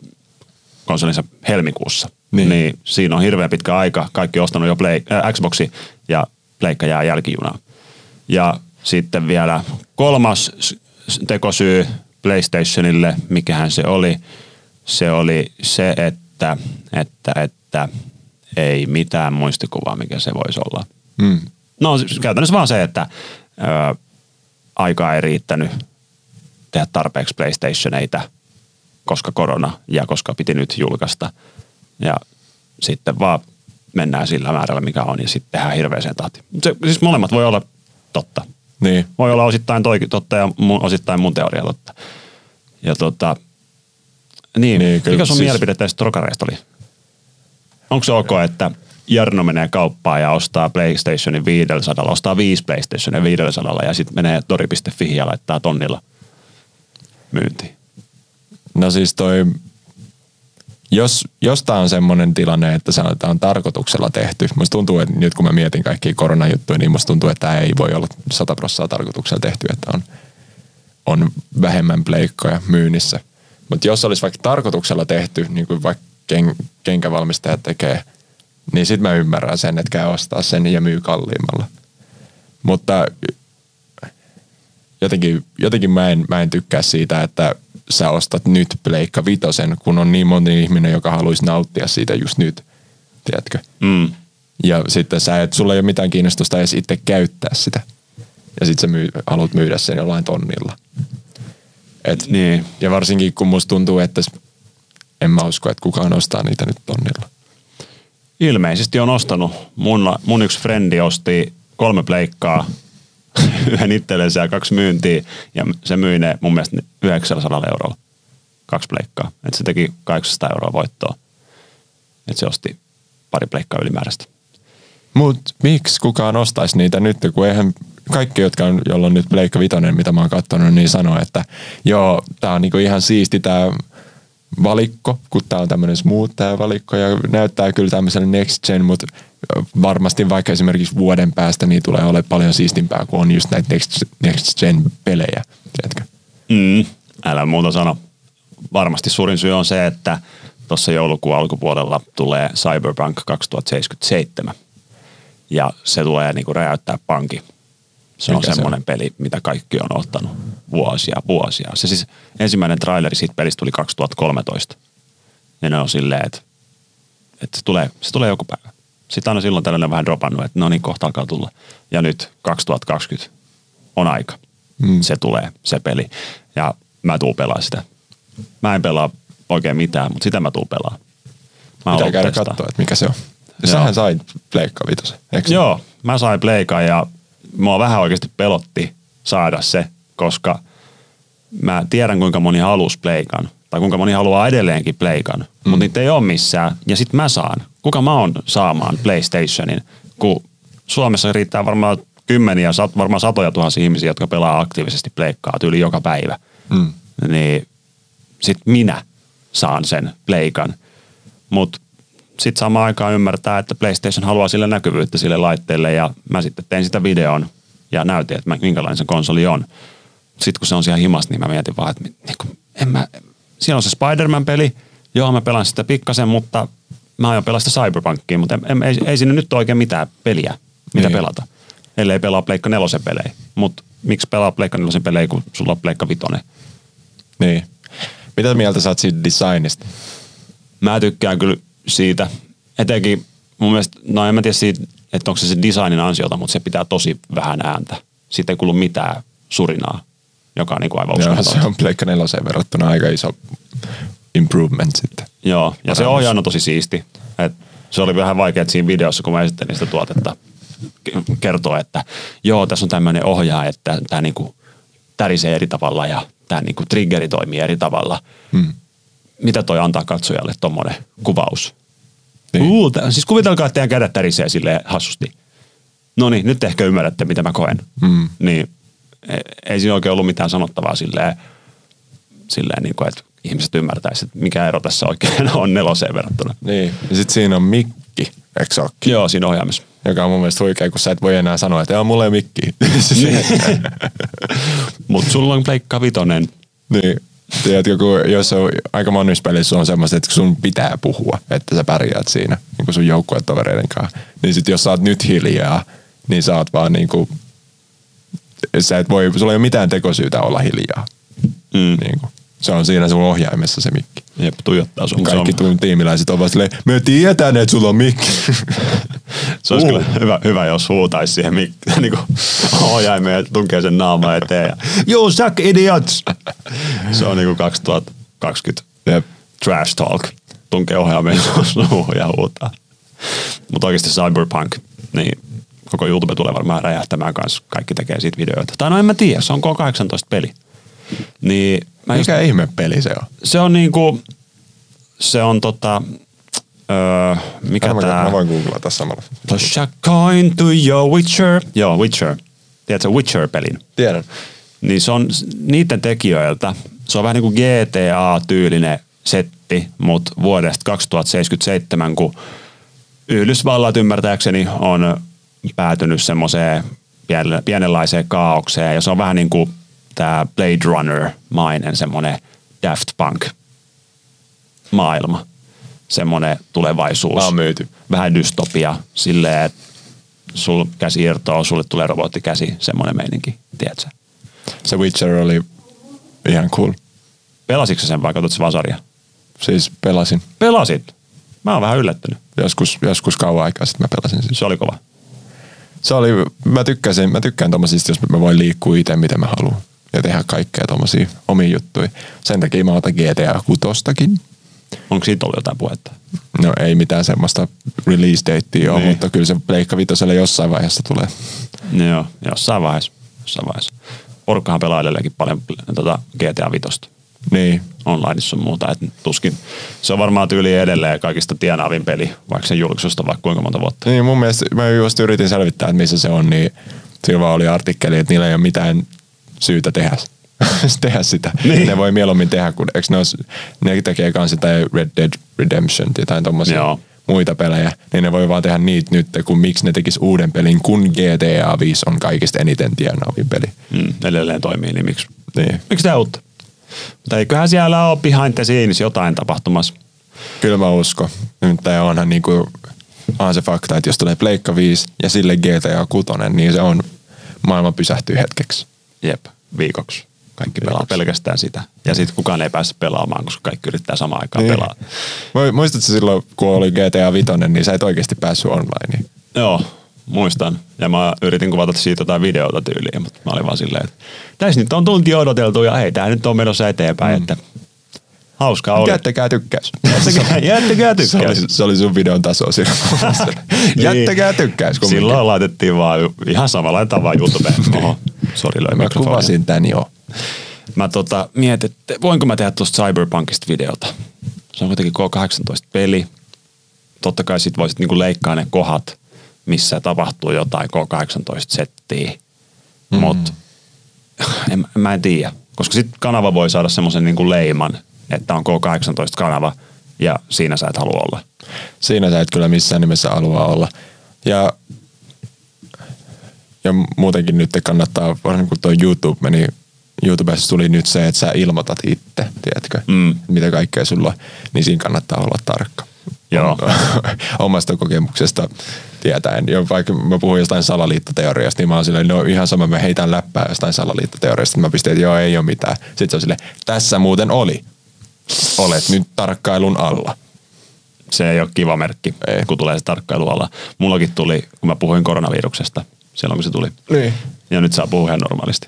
konsolinsa helmikuussa, niin, niin siinä on hirveän pitkä aika. Kaikki on ostanut jo Play, äh, Xboxi ja Pleikka jää jälkijunaan. Ja sitten vielä kolmas tekosyy PlayStationille, mikähän se oli, se oli se, että, että, että ei mitään muistikuvaa, mikä se voisi olla. Mm. No käytännössä vaan se, että ö, aikaa ei riittänyt tehdä tarpeeksi PlayStationeita, koska korona ja koska piti nyt julkaista. Ja sitten vaan mennään sillä määrällä, mikä on, ja sitten tehdään hirveäseen tahtiin. Se, siis molemmat voi olla totta. Niin. Voi olla osittain toi totta ja mun, osittain mun teoria totta. Ja tota, niin, niin kyllä, mikä sun siis... mielipide tästä trokareista oli? Onko se ok, että Jarno menee kauppaan ja ostaa PlayStationin 500, ostaa viisi PlayStationin 500 ja sitten menee tori.fi ja laittaa tonnilla myyntiin? No siis toi jos, jos tämä on semmoinen tilanne, että se on tarkoituksella tehty, musta tuntuu, että nyt kun mä mietin kaikkia koronajuttuja, niin musta tuntuu, että tämä ei voi olla 100 prosenttia tarkoituksella tehty, että on, on vähemmän pleikkoja myynnissä. Mutta jos olisi vaikka tarkoituksella tehty, niin kuin vaikka ken, kenkävalmistajat tekee, niin sitten mä ymmärrän sen, että käy ostaa sen ja myy kalliimmalla. Mutta jotenkin, jotenkin mä, en, mä en tykkää siitä, että sä ostat nyt Pleikka Vitosen, kun on niin moni ihminen, joka haluaisi nauttia siitä just nyt, tiedätkö? Mm. Ja sitten sä et, sulla ei ole mitään kiinnostusta edes itse käyttää sitä. Ja sitten sä myy, haluat myydä sen jollain tonnilla. Et, niin. Ja varsinkin kun musta tuntuu, että en mä usko, että kukaan ostaa niitä nyt tonnilla. Ilmeisesti on ostanut. Mun, mun yksi frendi osti kolme pleikkaa yhden itsellensä ja kaksi myyntiä. Ja se myi ne mun mielestä 900 eurolla. Kaksi pleikkaa. Että se teki 800 euroa voittoa. Että se osti pari pleikkaa ylimääräistä. Mutta miksi kukaan ostaisi niitä nyt, kun eihän kaikki, jotka on, jolla on nyt Pleikka Vitoinen, mitä mä oon katsonut, niin sanoo, että joo, tää on niinku ihan siisti tää valikko, kun tää on tämmöinen smooth tää valikko ja näyttää kyllä tämmöiselle next gen, mutta varmasti vaikka esimerkiksi vuoden päästä niin tulee olemaan paljon siistimpää, kun on just näitä next, next gen pelejä? Mm, älä muuta sano. Varmasti suurin syy on se, että tuossa joulukuun alkupuolella tulee Cyberpunk 2077 ja se tulee niinku räjäyttää pankin. Se Mikä on semmoinen se on? peli, mitä kaikki on ottanut vuosia, vuosia. Se siis ensimmäinen traileri siitä pelistä tuli 2013. Ja ne on silleen, että, että se, tulee, se tulee joku päivä. Sitten aina silloin tällainen vähän dropannut, että no niin, kohta alkaa tulla. Ja nyt 2020 on aika. Mm. Se tulee, se peli. Ja mä tuun pelaa sitä. Mä en pelaa oikein mitään, mutta sitä mä tuun pelaa. Mä Pitää käydä katsoa, että mikä se on. Ja sähän sai Pleikka vitosen, eikö? Joo, mä sain Pleikka ja mua vähän oikeasti pelotti saada se, koska mä tiedän kuinka moni halusi Pleikan tai kuinka moni haluaa edelleenkin Pleikan, mm. mutta niitä ei ole missään ja sitten mä saan. Kuka mä oon saamaan PlayStationin, kun Suomessa riittää varmaan kymmeniä, varmaan satoja tuhansia ihmisiä, jotka pelaa aktiivisesti pleikkaa tyyli joka päivä. Mm. Niin sitten minä saan sen pleikan. Mutta sitten samaan aikaan ymmärtää, että PlayStation haluaa sille näkyvyyttä sille laitteelle ja mä sitten tein sitä videon ja näytin, että minkälainen se konsoli on. Sitten kun se on siellä himassa, niin mä mietin vaan, että niin kuin, en mä, siellä on se Spider-Man-peli, joo mä pelaan sitä pikkasen, mutta mä aion pelaa sitä Cyberpunkia, mutta en, ei, ei sinne nyt ole oikein mitään peliä. mitä Niin. pelata. Ellei pelaa Pleikka nelosen pelejä. Mutta miksi pelaa Pleikka nelosen pelejä, kun sulla on Pleikka vitonen? Niin. Mitä mieltä sä oot siitä designista? Mä tykkään kyllä siitä, etenkin mun mielestä, no en mä tiedä siitä, että onko se se designin ansiota, mutta se pitää tosi vähän ääntä. Siitä ei kuulu mitään surinaa, joka on niin kuin aivan Joo, se on Pleikka neloseen verrattuna aika iso improvement sitten. Joo, ja se ohjaaja on tosi siisti. Et se oli vähän vaikea siinä videossa, kun mä esittelin sitä tuotetta, kertoa, että joo, tässä on tämmöinen ohjaaja, että tämä niinku tärisee eri tavalla ja tämä niinku triggeri toimii eri tavalla. Hmm. Mitä toi antaa katsojalle tuommoinen kuvaus? Niin. Niin. Uu, siis kuvitelkaa, että teidän kädet tärisee silleen hassusti. No niin, nyt ehkä ymmärrätte, mitä mä koen. Mm. Niin ei, ei siinä oikein ollut mitään sanottavaa silleen, silleen niin kuin, että ihmiset ymmärtäisivät, että mikä ero tässä oikein on neloseen verrattuna. Niin. Ja sitten siinä on mikki, eikö ookin? Joo, siinä ohjaamissa. Joka on mun mielestä huikea, kun sä et voi enää sanoa, että joo, mulla ei mikki. Mutta sulla on pleikka vitonen. niin. Tiedätkö, kun jos on, aika monissa pelissä on semmoista, että sun pitää puhua, että sä pärjäät siinä niin kuin sun joukkuetovereiden kanssa. Niin sit jos sä oot nyt hiljaa, niin sä oot vaan niin kuin, sä et voi, sulla ei ole mitään tekosyytä olla hiljaa. Mm. Niin kuin, se on siinä sun ohjaimessa se mikki. Jep, tuijottaa sun. Kaikki tuun tiimiläiset on vaan silleen, me tiedetään, että sulla on mikki. se olisi Uh. kyllä hyvä, hyvä, jos huutaisi siihen mik- niin ohjaimeen ja tunkee sen naama eteen. Ja, you suck idiots! Se on niin kuin 2020 Jep. trash talk. Tunkee ohjaimeen suuhun ja huutaa. Mutta oikeasti Cyberpunk, niin koko YouTube tulee varmaan räjähtämään kanssa. Kaikki tekee siitä videoita. Tai no en mä tiedä, se on K18-peli. Niin mä just Mikä ihme peli se on? se on niinku, se on tota, öö, mikä Mä, tää? mä voin googlata samalla. Toss a coin to your Witcher. Joo, Witcher. Tiedätkö Witcher-pelin? Tiedän. Niin se on niiden tekijöiltä, se on vähän niin kuin GTA-tyylinen setti, mutta vuodesta 2077, kun Yhdysvallat ymmärtääkseni on päätynyt semmoiseen pienenlaiseen kaaukseen, ja se on vähän niin kuin tämä Blade Runner-mainen semmoinen Daft Punk maailma, semmoinen tulevaisuus. Mä oon myyty. Vähän dystopia, silleen, että sul käsi irtoaa, sulle tulee robottikäsi, semmoinen meininki, tiedätkö? Se Witcher oli ihan cool. Pelasitko sen vai katsotko vaan sarja? Siis pelasin. Pelasit. Mä oon vähän yllättynyt. Joskus, joskus kauan aikaa sitten mä pelasin siis. Se oli kova. Se oli, mä tykkäsin, mä tykkään tommosista, jos mä voin liikkua itse miten mä haluan. Ja tehdä kaikkea tommosia omia juttuja. Sen takia mä otan GTA 6 Onko siitä ollut jotain puhetta? No ei mitään semmoista release datea ole, Niin. mutta kyllä se Pleikka Vitoselle jossain vaiheessa tulee. No Joo, jossain vaiheessa. Jossain vaiheessa. Porukkahan pelaa edelleenkin paljon tota GTA 5 Niin. onlineissa on muuta. Et tuskin. Se on varmaan tyyli edelleen kaikista tienaavin peli, vaikka sen julkisusta vaikka kuinka monta vuotta. Niin mun mielestä, mä just yritin selvittää, että missä se on, niin sillä vaan oli artikkeli, että niillä ei ole mitään syytä tehdä, tehdä sitä. Niin. Ne voi mieluummin tehdä, kun eikö ne, os, ne tekee kans jotain Red Dead Redemption, jotain tommosia muita pelejä, niin ne voi vaan tehdä niitä nyt, kun miksi ne tekis uuden pelin, kun GTA 5 on kaikista eniten tienaavin peli. Mm, edelleen toimii, niin miksi, Niin. miksi tämä uutta? Mutta eiköhän siellä ole behind the scenes jotain tapahtumassa. Kyllä mä uskon. Tämä onhan niinku, on se fakta, että jos tulee Pleikka 5 ja sille GTA 6, niin se on, maailma pysähtyy hetkeksi. Jep, viikoksi. Kaikki pelaa Viikoksi. pelkästään sitä. Ja sitten kukaan ei pääse pelaamaan, koska kaikki yrittää samaan aikaan Niin. pelaa. Mu- Muistatko silloin, kun oli GTA 5, niin sä et oikeasti päässyt online. Joo, muistan. Ja mä yritin kuvata siitä jotain videota tyyliin, mutta mä olin vaan silleen, että tässä nyt on tunti odoteltu ja hei, tää nyt on menossa eteenpäin, mm. että hauskaa oli. Jättäkää tykkäys. Jättäkää, jättäkää Se oli, tykkäys. se oli sun videon taso siinä. Jättäkää tykkäys. kumminkin. Silloin laitettiin vaan ihan samalla tavalla YouTubeen. Oho, sori löi Mä mikrofonia. kuvasin tän jo. Mä tota, mietin, että voinko mä tehdä tuosta Cyberpunkista videota. Se on kuitenkin K18-peli. Totta kai sit voisit niinku leikkaa ne kohdat, missä tapahtuu jotain K18-settiä. Mm. Mut en, mä en tiedä. Koska sit kanava voi saada semmoisen niinku leiman, että on K18-kanava ja siinä sä et halua olla. Siinä sä et kyllä missään nimessä halua olla. Ja, ja muutenkin nyt kannattaa, varsinkin kun tuo YouTube meni, YouTubessa tuli nyt se, että sä ilmoitat itse, tiedätkö, Mm. mitä kaikkea sulla on, niin siinä kannattaa olla tarkka. Joo. Omasta kokemuksesta tietäen. Jo, vaikka mä puhun jostain salaliittoteoriasta, niin mä oon silleen, no ihan sama, mä heitän läppää jostain salaliittoteoriasta. Mä pistin, että joo, ei ole mitään. Sitten se on silleen, tässä muuten oli. Olet nyt tarkkailun alla. Se ei ole kiva merkki, Ei. kun tulee se tarkkailu alla. Mullakin tuli, kun mä puhuin koronaviruksesta, silloin kun se tuli. Niin. Ja nyt saa puhua ihan normaalisti.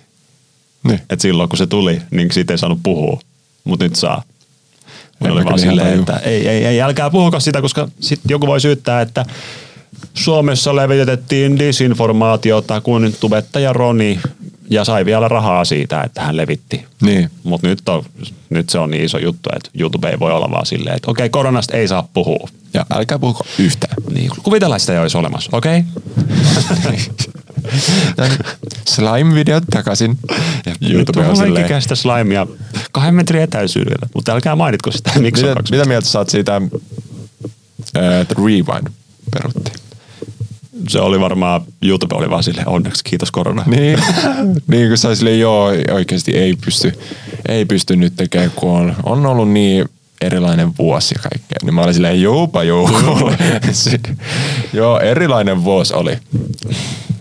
Niin. Et silloin kun se tuli, niin siitä ei saanut puhua, mutta nyt saa. Ne oli vaan silleen, että ei, ei, ei, älkää puhuko sitä, koska sitten joku voi syyttää, että Suomessa levitettiin disinformaatiota, kun tubettaja Roni ja sai vielä rahaa siitä, että hän levitti. Niin. Mutta nyt, on, nyt se on niin iso juttu, että YouTube ei voi olla vaan silleen, että okei, koronasta ei saa puhua. Ja älkää puhuko yhtään. Niin, kuvitellaan, sitä ei olisi olemassa, okei? Slime-videot takaisin. YouTube on silleen. Sitä slimea kahden metrin etäisyydellä, mutta älkää mainitko sitä, miksi on Mitä, mitä mieltä sä oot siitä, äh, että Rewind perutti? Se oli varmaan, YouTube oli vaan silleen, onneksi kiitos korona. Niin, niin kun sä oot silleen, joo, oikeasti ei pysty, ei pysty nyt tekemään, kun on, on ollut niin erilainen vuosi ja kaikkea. Niin mä olin silleen, joupa joo. joo, erilainen vuosi oli.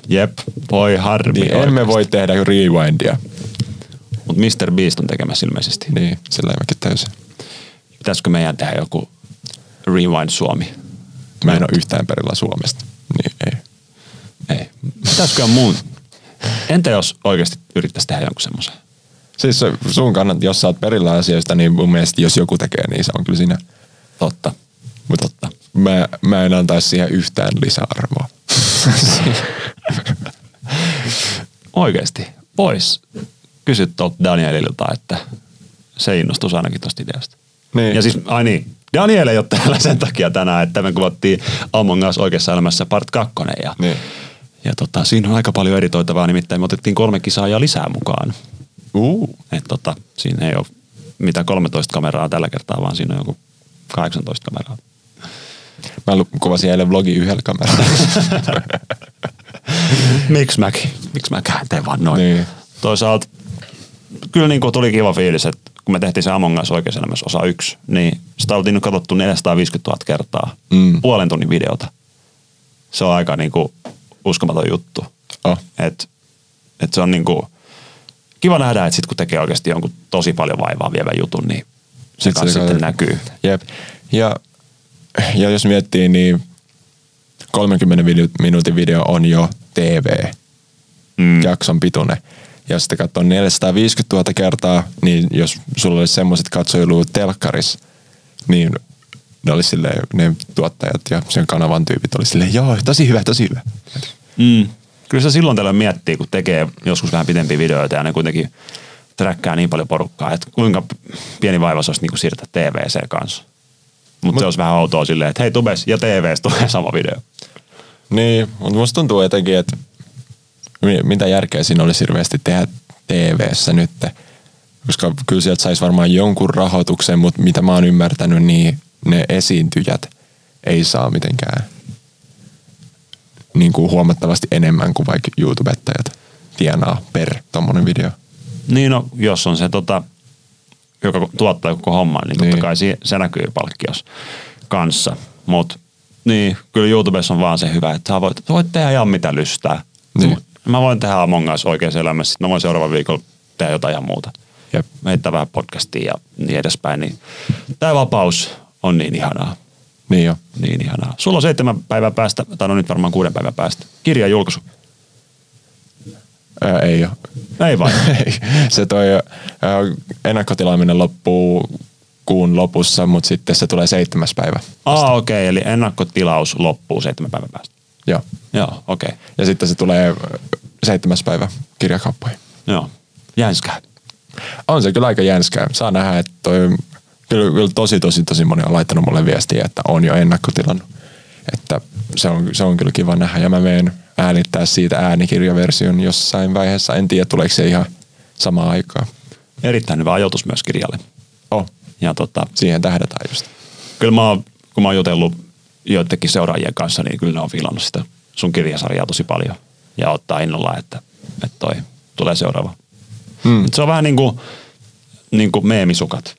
Jep, voi harmi. Niin emme voi tehdä rewindia. Mutta Mr. Beast on tekemässä ilmeisesti. Niin, sillä mäkin täysin. Pitäisikö meidän tehdä joku Rewind Suomi? Mä en ole yhtään perillä Suomesta. Niin ei. Ei. Pitäisikö muun? Entä jos oikeasti yrittäisi tehdä jonkun semmoisen? Siis sun kannat, jos sä oot perillä asioista, niin mun mielestä jos joku tekee, niin se on kyllä siinä. Totta. Mutta totta. Mä, mä en antaisi siihen yhtään lisäarvoa. Oikeasti. Pois. Kysyt tuolta Danielilta, että se innostuisi ainakin tuosta ideasta. Niin. Ja siis, ai niin, Daniel ei ole täällä sen takia tänään, että me kuvattiin Among Us oikeassa elämässä part 2. Ja, Niin. ja tota, siinä on aika paljon editoitavaa, nimittäin me otettiin kolme kisaajaa lisää mukaan. Uh. Et tota, siinä ei ole mitä 13 kameraa tällä kertaa, vaan siinä on joku 18 kameraa. Mä kuvasin eilen vlogi yhdellä kameralla. Miksi mäkin? Miksi mä teen vaan noin? Niin. Toisaalta kyllä niin kuin tuli kiva fiilis, että kun me tehtiin se Among Us oikeassa elämässä osa yksi, niin sitä oltiin nyt katsottu 450 000 kertaa. Mm. Puolen tunnin videota. Se on aika niin kuin uskomaton juttu. Oh. Et, et se on niin kuin kiva nähdä, että sit kun tekee oikeasti jonkun tosi paljon vaivaa vievän jutun, niin se Sit kanssa se sitten näkyy. Jep. Ja, ja jos miettii, niin 30 video, minuutin video on jo TV. Mm. jakson pituinen. Ja sitten katsoo 450 000 kertaa, niin jos sulla olisi semmoiset katsojiluvut telkkaris, niin ne oli silleen, ne tuottajat ja sen kanavan tyypit oli silleen, joo, tosi hyvä, tosi hyvä. Mm. Kyllä se silloin tällöin miettii, kun tekee joskus vähän pitempiä videoita ja ne kuitenkin träkkää niin paljon porukkaa, että kuinka pieni vaiva se olisi niin siirtää TVC kanssa. Mutta Mut, se olisi vähän outoa silleen, että hei Tubes ja TVS tulee sama video. Niin, mutta musta tuntuu jotenkin, että mitä järkeä siinä olisi hirveästi tehdä TV-ssä nyt. Koska kyllä sieltä saisi varmaan jonkun rahoituksen, mutta mitä mä oon ymmärtänyt, niin ne esiintyjät ei saa mitenkään niin kuin huomattavasti enemmän kuin vaikka YouTubettajat tienaa per tommonen video. Niin no, jos on se tota, joka tuottaa koko homman, niin totta Niin. kai se, se näkyy palkkios kanssa. Mutta niin, kyllä YouTubessa on vaan se hyvä, että sä voit, voit tehdä ihan mitä lystää. Niin. Mä voin tehdä Among Us oikeassa elämässä, sitten mä voin seuraavan viikolla tehdä jotain ihan muuta. Jep. Heittää vähän podcastia ja niin edespäin. Niin tämä vapaus on niin ihanaa. Niin jo. Niin ihanaa. Sulla on seitsemän päivää päästä, tai no nyt varmaan kuuden päivän päästä. Kirjan julkaisu. Ää, ei ole. Ei vai? Ei. se toi ää, ennakkotilaaminen loppuu kuun lopussa, mutta sitten se tulee seitsemäs päivä. Aa, okei, okay, eli ennakkotilaus loppuu seitsemän päivän päästä. Joo. Joo, okei. Okay. Ja sitten se tulee äh, seitsemäs päivä kirjakauppoihin. Joo. Jänskää. On se kyllä aika jänskää. Saa nähdä, että toi, kyllä, kyllä tosi, tosi, tosi moni on laittanut mulle viestiä, että on jo ennakkotilannut. Että se on, se on kyllä kiva nähdä. Ja mä menen äänittää siitä äänikirjaversion jossain vaiheessa. En tiedä, tuleeko se ihan samaan aikaan. Erittäin hyvä ajoitus myös kirjalle. Oh, Ja tota, siihen tähdätään just. kyllä mä oon, kun mä oon jutellut joidenkin seuraajien kanssa, niin kyllä ne on fiilannut sitä sun kirjasarjaa tosi paljon. Ja ottaa innolla, että, että toi tulee seuraava. Mm. Se on vähän niin kuin, niin kuin meemisukat.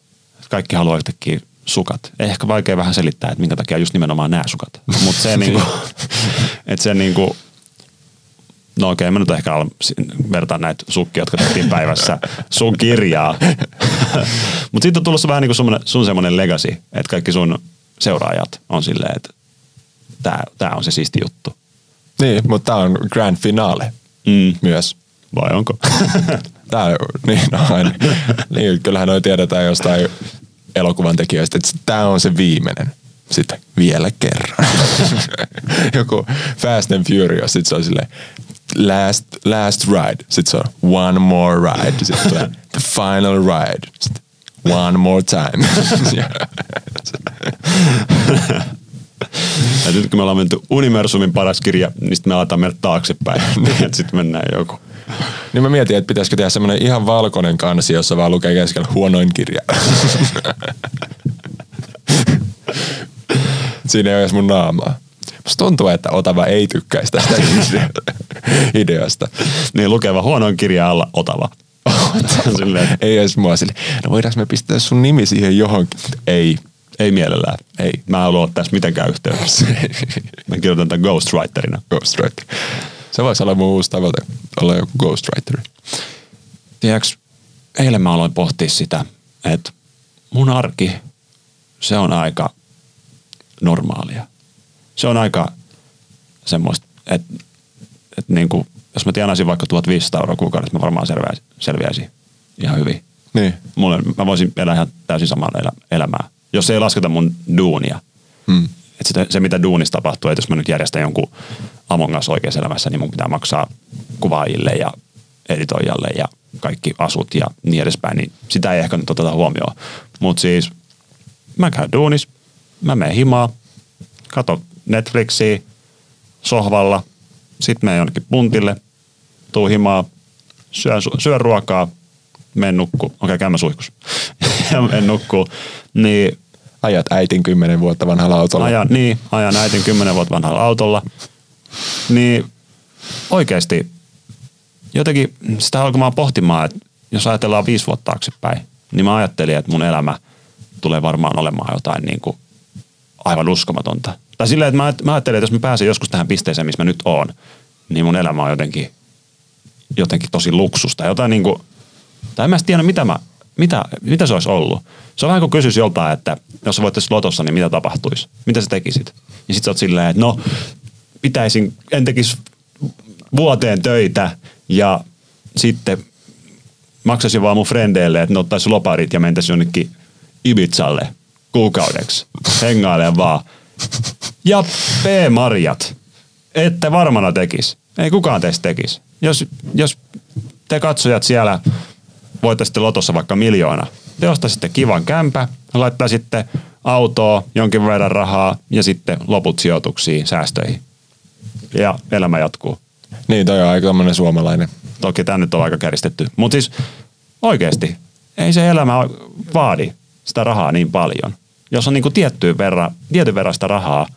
Kaikki haluaa yhtäkkiä sukat. Ehkä vaikea vähän selittää, että minkä takia just nimenomaan nämä sukat. Mutta se niinku, että se niinku, no okei, mä nyt ehkä vertaan näitä sukkia, jotka tehtiin päivässä sun kirjaa. Mutta sitten on tulossa vähän niin kuin sun semmoinen legacy, että kaikki sun seuraajat on silleen, että tämä on se siisti juttu. Niin, mutta tämä on grand finale mm. myös. Vai onko? Tää, niin, no, niin, kyllähän noi tiedetään jostain elokuvan tekijöistä, että tämä on se viimeinen. Sitten vielä kerran. Joku Fast and Furious, sitten se on silleen, last, last ride. Sitten se on one more ride. Sitten tulee the final ride. Sitten one more time. ja nyt kun me ollaan menty universumin paras kirja, niin sitten me aletaan mennä taaksepäin. Sitten mennään joku. Niin mä mietin, että pitäisikö tehdä semmoinen ihan valkoinen kansi, jossa vaan lukee keskellä huonoin kirja. Siinä ei ole edes mun naamaa. Musta tuntuu, että Otava ei tykkäisi tästä ideasta. Niin lukeva huonoin kirja alla Otava. Silleen. Ei edes mua sille. No voidaanko me pistää sun nimi siihen johonkin? Ei. Ei mielellään. Ei. Mä en halua olla tässä mitenkään yhteydessä. Mä kirjoitan tämän ghostwriterina. Ghostwriter. Se voisi olla mun uusi tavoite, olla joku ghostwriter. Tiedätkö, eilen mä aloin pohtia sitä, että mun arki, se on aika normaalia. Se on aika semmoista, että, että niin kuin, jos mä tienaisin vaikka 1500 euroa kuukaudessa, mä varmaan selviäisin, selviäisin ihan hyvin. Niin. Mulle, mä voisin elää ihan täysin samalla elämää jos ei lasketa mun duunia. Hmm. Et sitä, se, mitä duunissa tapahtuu, että jos mä nyt järjestän jonkun Among Us oikeassa elämässä, niin mun pitää maksaa kuvaajille ja editoijalle ja kaikki asut ja niin edespäin, niin sitä ei ehkä nyt oteta huomioon. Mutta siis mä käyn duunis, mä menen himaa, kato Netflixiä sohvalla, sitten menen jonnekin puntille, tuu himaa, syön, syön ruokaa, menen nukkuu. Okei, okay, käyn mä suihkus. ja menen nukkuu. Niin ajat äitin kymmenen vuotta vanhalla autolla. Ajan, niin, ajan äitin kymmenen vuotta vanhalla autolla. Niin oikeasti jotenkin sitä alkoi pohtimaan, että jos ajatellaan viisi vuotta taaksepäin, niin mä ajattelin, että mun elämä tulee varmaan olemaan jotain niin kuin aivan uskomatonta. Tai silleen, että mä ajattelin, että jos mä pääsen joskus tähän pisteeseen, missä mä nyt oon, niin mun elämä on jotenkin, jotenkin tosi luksusta. Jotain niin kuin, tai en mä tiedä, mitä mä mitä, mitä se olisi ollut? Se on vähän kuin kysyisi joltain, että jos sä voittaisit lotossa, niin mitä tapahtuisi? Mitä sä tekisit? Ja sit sä oot silleen, että no, pitäisin, en tekisi vuoteen töitä ja sitten maksaisin vaan mun frendeille, että ne ottaisi loparit ja mentäisi jonnekin Ibizalle kuukaudeksi. Hengailen vaan. Ja P-marjat. Ette varmana tekis. Ei kukaan teistä tekisi. Jos, jos te katsojat siellä voittaisitte lotossa vaikka miljoona. Te ostaisitte kivan kämpä, laittaisitte autoa, jonkin verran rahaa ja sitten loput sijoituksiin, säästöihin. Ja elämä jatkuu. Niin, toi on aika suomalainen. Toki tämä nyt on aika käristetty. Mutta siis oikeasti, ei se elämä vaadi sitä rahaa niin paljon. Jos on niinku tietty verran, tietyn verran sitä rahaa,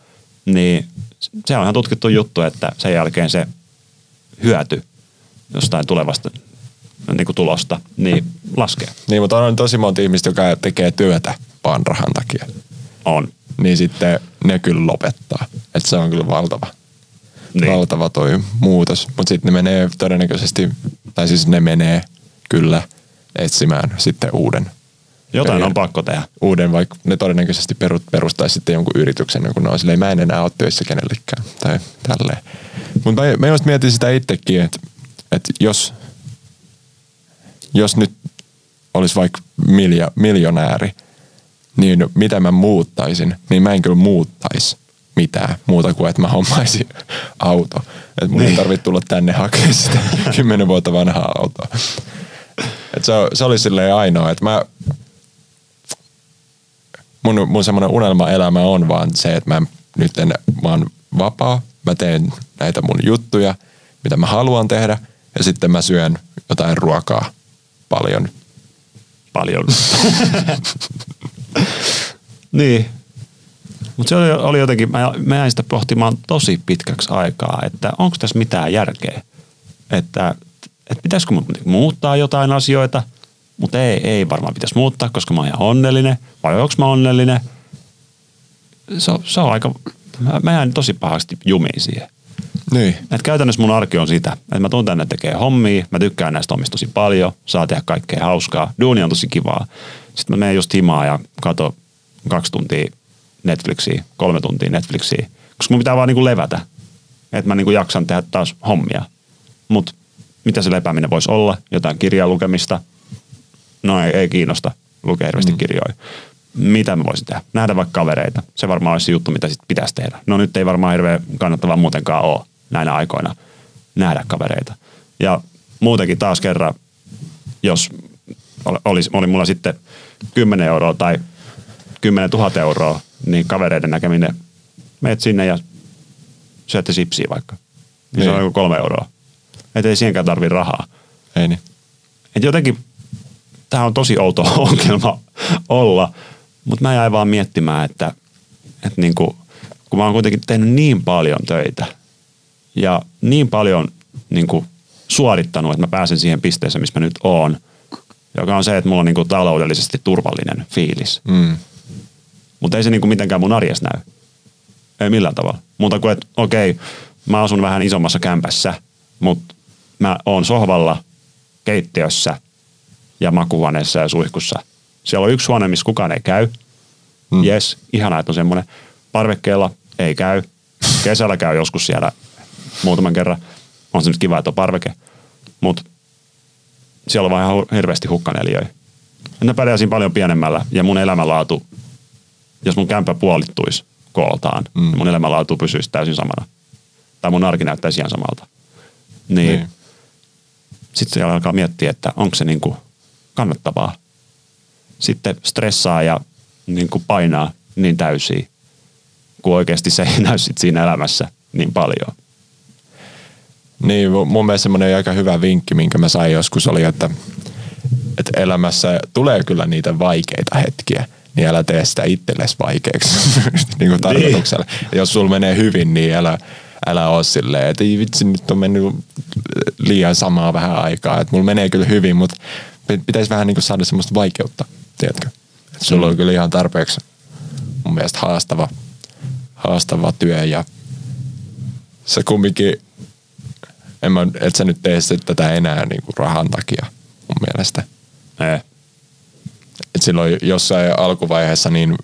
niin se on ihan tutkittu juttu, että sen jälkeen se hyöty jostain tulevasta niin kuin tulosta, niin laskee. Niin, mutta on tosi monta ihmistä, joka tekee työtä vaan rahan takia. On. Niin sitten ne kyllä lopettaa. Että se on kyllä valtava. Niin. Valtava toi muutos. Mutta sitten ne menee todennäköisesti, tai siis ne menee kyllä etsimään sitten uuden. Jotain on pakko tehdä. Uuden, vaikka ne todennäköisesti perustaisi sitten jonkun yrityksen, kun ne on silleen, mä en enää ole töissä kenellekään. Tai tälleen. Mutta mä, mä just mietin sitä itsekin, että, että jos jos nyt olisi vaikka miljo, miljonääri, niin mitä mä muuttaisin, niin mä en kyllä muuttaisi mitään muuta kuin, että mä hommaisin auto. Että mun niin. ei tarvitse tulla tänne hakemaan sitä kymmenen vuotta vanhaa autoa. Et se, se oli silleen ainoa, että mä, mun, mun semmoinen unelmaelämä on vaan se, että mä nyt en, mä oon vapaa, mä teen näitä mun juttuja, mitä mä haluan tehdä, ja sitten mä syön jotain ruokaa, paljon. Paljon. niin. Mutta se oli, oli jotenkin, mä, mä jäin sitä pohtimaan tosi pitkäksi aikaa, että onko tässä mitään järkeä. Että, että pitäisikö muuttaa jotain asioita mutta ei, ei varmaan pitäisi muuttaa, koska mä oon ihan onnellinen. Vai onko mä onnellinen? Se on, se on aika, mä, mä jään tosi pahasti jumiin siihen. Niin. Et käytännössä mun arki on sitä, että mä tuun tänne tekee hommia, mä tykkään näistä hommista tosi paljon, saa tehdä kaikkea hauskaa, duuni on tosi kivaa. Sitten mä menen just himaa ja kato kaksi tuntia Netflixiä, kolme tuntia Netflixiä, koska mun pitää vaan niinku levätä, että mä niinku jaksan tehdä taas hommia. Mutta mitä se lepääminen voisi olla? Jotain kirjaa lukemista? No ei, ei kiinnosta lukea hirveästi mm. kirjoja. Mitä mä voisin tehdä? Nähdä vaikka kavereita. Se varmaan olisi se juttu, mitä sit pitäisi tehdä. No nyt ei varmaan hirveän kannattavaa muutenkaan ole näinä aikoina nähdä kavereita. Ja muutenkin taas kerran, jos olisi, oli mulla sitten 10 euroa tai 10 000 euroa, niin kavereiden näkeminen, meet sinne ja syötte sipsiä vaikka. Niin, se on Niin. joku kolme euroa. Että ei siihenkään tarvi rahaa. Ei niin. Et jotenkin tämä on tosi outo ongelma olla, mutta mä jäin vaan miettimään, että, että niinku, kun mä oon kuitenkin tehnyt niin paljon töitä ja niin paljon niinku suorittanut, että mä pääsen siihen pisteeseen, missä mä nyt oon, joka on se, että mulla on niinku taloudellisesti turvallinen fiilis. Mm. Mutta ei se niinku mitenkään mun arjessa näy. Ei millään tavalla. Muuta kuin, että okei, mä asun vähän isommassa kämpässä, mutta mä oon sohvalla, keittiössä ja makuhuoneessa ja suihkussa. Siellä on yksi huone, missä kukaan ei käy. Mm. Jes, ihanaa, että on semmoinen. Parvekkeella ei käy. Kesällä käy joskus siellä muutaman kerran. On se nyt kiva, että on parveke. Mutta siellä on vaan ihan hirveästi hukkanelijöitä. Mä pärjäsin paljon pienemmällä ja mun elämänlaatu, jos mun kämpä puolittuisi kooltaan, mm. niin mun elämänlaatu pysyisi täysin samana. Tai mun arki näyttäisi ihan samalta. Niin, Niin. niin. sitten siellä alkaa miettiä, että onko se niinku kannattavaa. Sitten stressaa ja niinku painaa niin täysiä, kun oikeasti se ei näy sit siinä elämässä niin paljon. Niin, mu- mun mielestä semmoinen aika hyvä vinkki, minkä mä sain joskus oli, että, että elämässä tulee kyllä niitä vaikeita hetkiä, niin älä tee sitä itsellesi vaikeaksi niin kuin tarkoituksella. Ja jos sulla menee hyvin, niin älä, älä ole silleen, että ei vitsi, nyt on mennyt liian samaa vähän aikaa, että mulla menee kyllä hyvin, mutta pi- pitäisi vähän niin kuin saada semmoista vaikeutta, tiedätkö? Että sulla on kyllä ihan tarpeeksi mun mielestä haastava, haastava työ ja se kumminkin en mä, et sä nyt tee tätä enää niin kuin rahan takia mun mielestä. Ei. Et silloin jossain alkuvaiheessa niin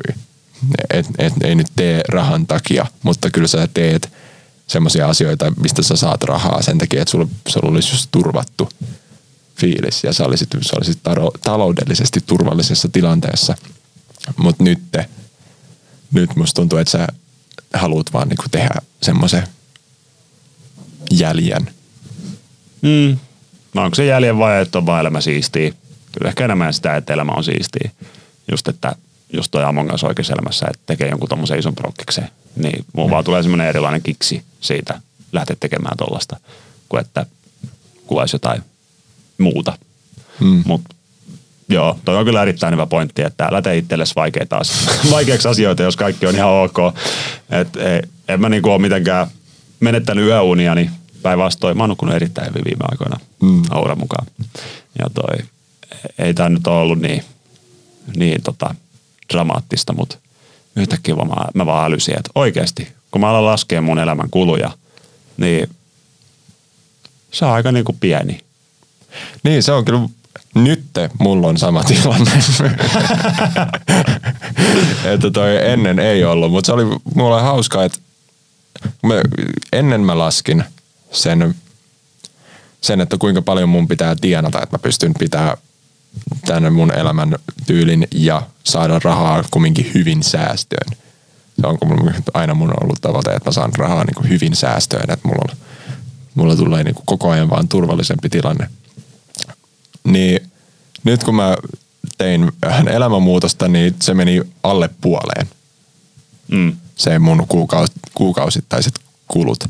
et, et, ei nyt tee rahan takia, mutta kyllä sä teet semmoisia asioita, mistä sä saat rahaa sen takia, että sulla, sulla olisi just turvattu fiilis ja sä olisit, sä olisit taro, taloudellisesti turvallisessa tilanteessa. Mutta nyt, nyt musta tuntuu, että sä haluat vaan niinku tehdä semmoisen jäljen. Mm. No onko se jäljen vai, että on vaan elämä siistiä? Kyllä ehkä enemmän sitä, että elämä on siistiä. Just, että just toi Among Us oikeassa elämässä, että tekee jonkun tommosen ison prokkiksen, niin mulla vaan tulee semmoinen erilainen kiksi siitä lähteä tekemään tollasta, kuin että kuvaisi jotain muuta. Mm. Mut joo, toi on kyllä erittäin hyvä pointti, että älä tee itsellesi vaikeita asioita, vaikeaksi asioita, jos kaikki on ihan ok. Et ei, en mä niinku ole mitenkään menettänyt yöunia, niin päinvastoin mä oon nukkunut erittäin hyvin viime aikoina mm. Aura mukaan. Ja toi, ei tää nyt ole ollut niin, niin tota, dramaattista, mutta yhtäkkiä mä, mä vaan älysin, että oikeasti, kun mä alan laskea mun elämän kuluja, niin se on aika niinku pieni. Niin, se on kyllä, nyt mulla on sama tilanne. että toi ennen ei ollut, mutta se oli mulle hauskaa, että mä, ennen mä laskin sen, sen, että kuinka paljon mun pitää tienata, että mä pystyn pitää tänne mun elämän tyylin ja saada rahaa kumminkin hyvin säästöön. Se on aina mun ollut tavoite, että mä saan rahaa niin kuin hyvin säästöön, että mulla, on, mulla tulee niin kuin koko ajan vaan turvallisempi tilanne. Niin nyt kun mä tein vähän elämänmuutosta, niin se meni alle puoleen. Mm. Se mun kuukaus, kuukausittaiset kulut.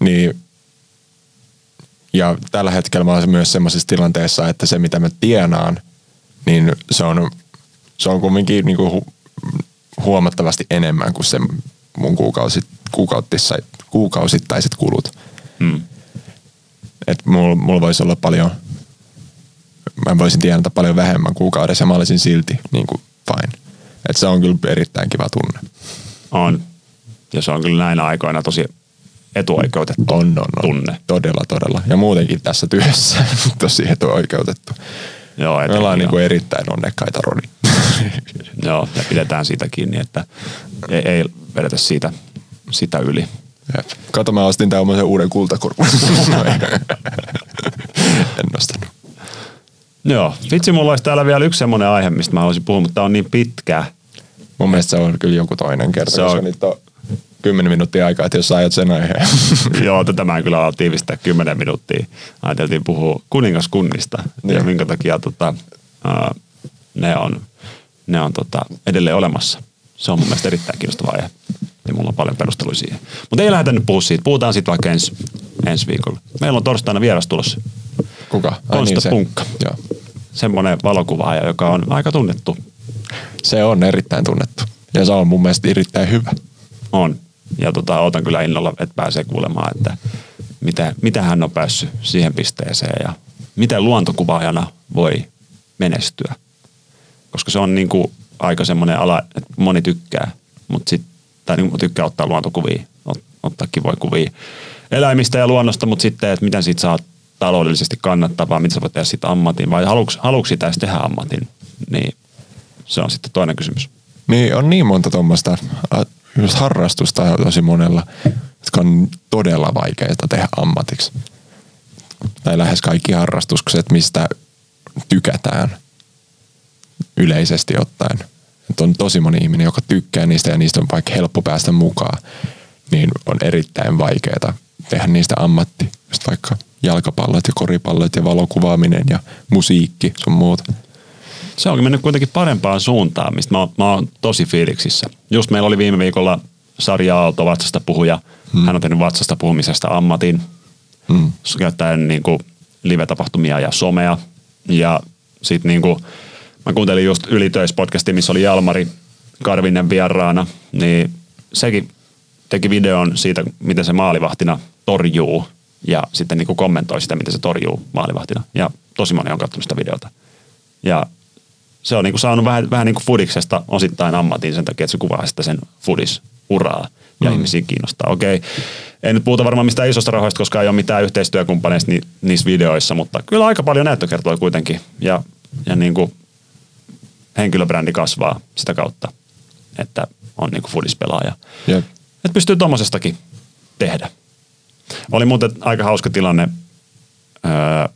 Niin, ja tällä hetkellä mä olen myös semmoisessa tilanteessa, että se mitä mä tienaan, niin se on, se on kumminkin niinku hu, huomattavasti enemmän kuin se mun kuukausit, kuukausittaiset kulut. Mm. että mulla, mulla voisi olla paljon, mä voisin tienata paljon vähemmän kuukaudessa ja mä olisin silti niin kuin fine. Et se on kyllä erittäin kiva tunne. On. Ja se on kyllä näinä aikoina tosi etuoikeutettu On, on, on. tunne. Todella, todella. Ja muutenkin tässä työssä tosi etuoikeutettu. Joo, Me ollaan niin kuin erittäin onnekkaita, Roni. Joo, ja pidetään siitä kiinni, että ei, ei vedetä siitä, sitä yli. Jep. Kato, mä ostin tämmöisen uuden kultakorvun. en nostanut. Joo, vitsi, mulla olisi täällä vielä yksi semmoinen aihe, mistä mä haluaisin puhua, mutta tää on niin pitkä. Mun mielestä se on kyllä joku toinen kerta, Se koska on- nyt on kymmenen minuuttia aikaa, että jos sä ajat sen aiheen. Joo, tätä mä en kyllä ala tiivistää kymmenen minuuttia. Ajateltiin puhua kuningaskunnista ja Niin. minkä takia tota, ne on, ne on tota, edelleen olemassa. Se on mun mielestä erittäin kiinnostava aihe. Ja mulla on paljon perusteluja siihen. Mutta ei lähdetä nyt puhua siitä. Puhutaan siitä vaikka ensi, ensi viikolla. Meillä on torstaina vieras tulossa. Kuka? Konsta se. Punkka. Joo. Semmoinen valokuvaaja, joka on aika tunnettu. Se on erittäin tunnettu. Ja se on mun mielestä erittäin hyvä. On. Ja tota, otan kyllä innolla, että pääsee kuulemaan, että miten, miten hän on päässyt siihen pisteeseen ja miten luontokuvaajana voi menestyä. Koska se on niin kuin aika semmoinen ala, että moni tykkää, mutta sit, tai niin tykkää ottaa luontokuvia, ot, ottaa kivoja kuvia eläimistä ja luonnosta, mutta sitten, että miten siitä saa taloudellisesti kannattavaa, miten sä voit tehdä siitä ammatin, vai haluatko, sitä tehdä ammatin, niin se on sitten toinen kysymys. Niin on niin monta tuommoista just harrastusta on tosi monella, jotka on todella vaikeaa tehdä ammatiksi. Tai lähes kaikki harrastukset, mistä tykätään yleisesti ottaen. Et on tosi moni ihminen, joka tykkää niistä ja niistä on vaikka helppo päästä mukaan, niin on erittäin vaikeaa tehdä niistä ammatti. Just vaikka jalkapallot ja koripallot ja valokuvaaminen ja musiikki sun muuta. Se onkin mennyt kuitenkin parempaan suuntaan, mistä mä, mä oon tosi fiiliksissä. Just meillä oli viime viikolla Sarja Aalto vatsasta puhuja. Hmm. Hän on tehnyt vatsasta puhumisesta ammatin. Mm. Käyttäen niin kuin live-tapahtumia ja somea. Ja sitten niin kuin, mä kuuntelin just Ylitöis-podcastia, missä oli Jalmari Karvinen vieraana. Niin sekin teki videon siitä, miten se maalivahtina torjuu. Ja sitten niin kuin kommentoi sitä, miten se torjuu maalivahtina. Ja tosi moni on katsonut sitä videota. Ja se on niinku saanut vähän, vähän niin kuin fudiksesta osittain ammatin sen takia, että se kuvaa sitä sen fudis-uraa ja mm. ihmisiä kiinnostaa. Okei, ei nyt puhuta varmaan mistään isosta rahoista, koska ei ole mitään yhteistyökumppaneista ni, niissä videoissa, mutta kyllä aika paljon näyttökertoja kuitenkin ja, ja niin kuin henkilöbrändi kasvaa sitä kautta, että on niin kuin fudispelaaja. Jep. Että pystyy tuommoisestakin tehdä. Oli muuten aika hauska tilanne. Öö,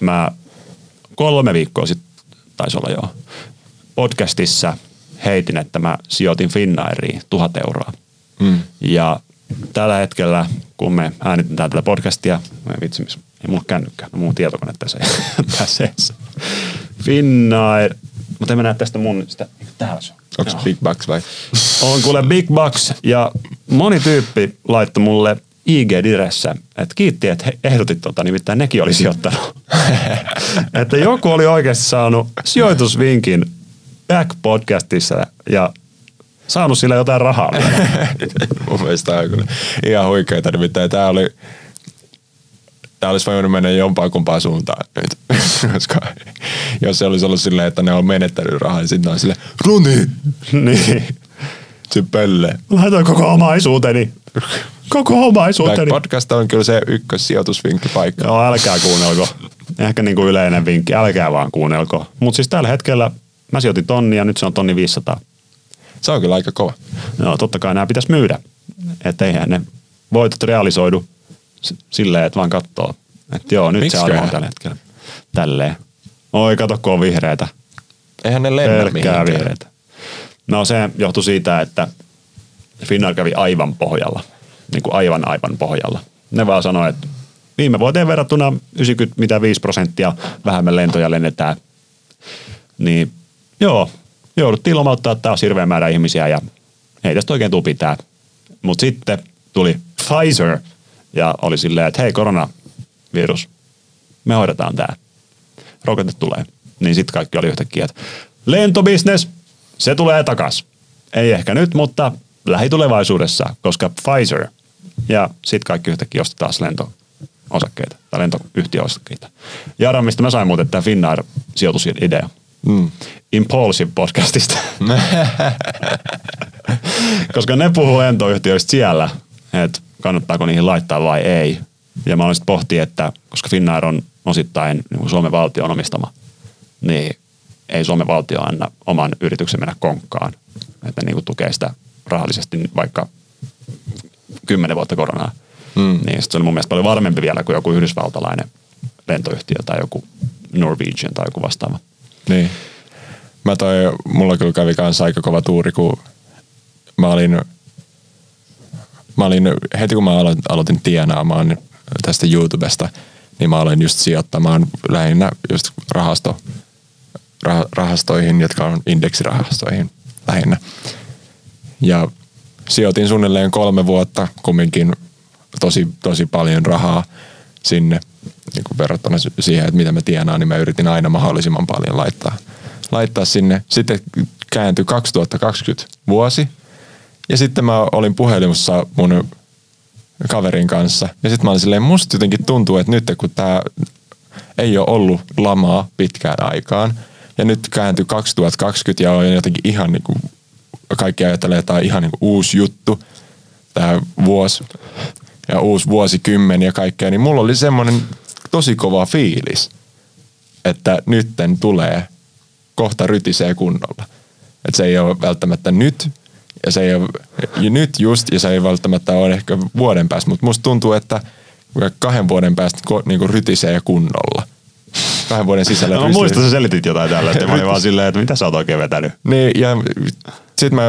mä kolme viikkoa sitten, taisi olla jo, podcastissa heitin, että mä sijoitin Finnairiin tuhat euroa. Mm. Ja tällä hetkellä, kun me äänitetään tätä podcastia, mä vitsi, missä- ei mulla ole kännykkää, no mun tietokone tässä, tässä edessä. Finnair, mutta en mä näe tästä mun, sitä, täällä se on. Onko. Big Bucks vai? On kuule Big Bucks ja moni tyyppi laittoi mulle IG-diressä, että kiitti, että he ehdotit tota, nimittäin nekin oli sijoittanut. että joku oli oikeasti saanut sijoitusvinkin Back podcastissa ja saanut sillä jotain rahaa. Mun mielestä on kyllä ihan huikeeta. Nimittäin tää oli, tää olisi voinut mennä jompaan kumpaan suuntaan nyt. Koska jos se olisi ollut silleen, että ne on menettänyt rahaa, niin sitten on silleen, Roni, niin. Se pölle. Laitoin koko omaisuuteni. Koko Back omaisuuteni. podcast on kyllä se ykkössijoitusvinkkipaikka. Joo, älkää kuunnelko. Ehkä niin kuin yleinen vinkki, älkää vaan kuunnelko. Mutta siis tällä hetkellä mä sijoitin tonni ja nyt se on tonni 500. Se on kyllä aika kova. Joo, totta kai nämä pitäisi myydä. Että eihän ne voitot realisoidu silleen, että vaan katsoo. Että joo, nyt se arvo on Miksiköhän? tällä hetkellä. Tälleen. Oi, kato, kun on vihreitä. Eihän ne lennä Pelkkää mihinkään. vihreitä. No se johtui siitä, että Finnair kävi aivan pohjalla. Niin kuin aivan aivan pohjalla. Ne vaan sanoi, että viime vuoteen verrattuna 95 prosenttia vähemmän lentoja lennetään. Niin joo, jouduttiin lomauttaa taas hirveä määrä ihmisiä ja ei tästä oikein tule pitää. Mutta sitten tuli Pfizer ja oli silleen, että hei koronavirus, me hoidetaan tämä. Rokote tulee. Niin sitten kaikki oli yhtäkkiä, että lentobisnes, se tulee takas. Ei ehkä nyt, mutta lähitulevaisuudessa, koska Pfizer. Ja sitten kaikki yhtäkkiä osti taas lento, osakkeita tai lentoyhtiöosakkeita. Jara, mistä mä sain muuten tämä Finnair sijoitusidea. Mm. Impulsive podcastista. Koska ne puhuu lentoyhtiöistä siellä, että kannattaako niihin laittaa vai ei. Ja mä olisin pohtia, että koska Finnair on osittain niin Suomen valtion omistama, niin ei Suomen valtio anna oman yrityksen mennä konkkaan. Että niin kuin tukee sitä rahallisesti vaikka kymmenen vuotta koronaa. Mm. Niin se on mun mielestä paljon varmempi vielä kuin joku yhdysvaltalainen lentoyhtiö tai joku Norwegian tai joku vastaava. Niin. Mä toi, mulla kyllä kävi kanssa aika kova tuuri, kun mä olin, mä olin heti kun mä aloitin tienaamaan tästä YouTubesta, niin mä aloin just sijoittamaan lähinnä just rahasto, rahastoihin, jotka on indeksirahastoihin lähinnä. Ja sijoitin suunnilleen kolme vuotta kumminkin tosi, tosi paljon rahaa sinne niin kuin verrattuna siihen, että mitä mä tienaan, niin mä yritin aina mahdollisimman paljon laittaa, laittaa sinne. Sitten kääntyi 2020 vuosi ja sitten mä olin puhelimessa mun kaverin kanssa ja sitten mä olin silleen, musta jotenkin tuntuu, että nyt kun tää ei ole ollut lamaa pitkään aikaan ja nyt kääntyi 2020 ja on jotenkin ihan niin kuin, kaikki ajattelee, että tämä on ihan niin kuin uusi juttu, tämä vuosi ja uusi vuosikymmen ja kaikkea, niin mulla oli semmoinen tosi kova fiilis, että nytten tulee kohta rytisee kunnolla. Että se ei ole välttämättä nyt, ja se ei ole ja nyt just, ja se ei välttämättä ole ehkä vuoden päästä, mutta musta tuntuu, että kahden vuoden päästä niin kuin rytisee kunnolla. Kahden vuoden sisällä no, muistan, sä selitit jotain tällaista, mä olin vaan silleen, että mitä sä oot oikein vetänyt. Niin, ja sit mä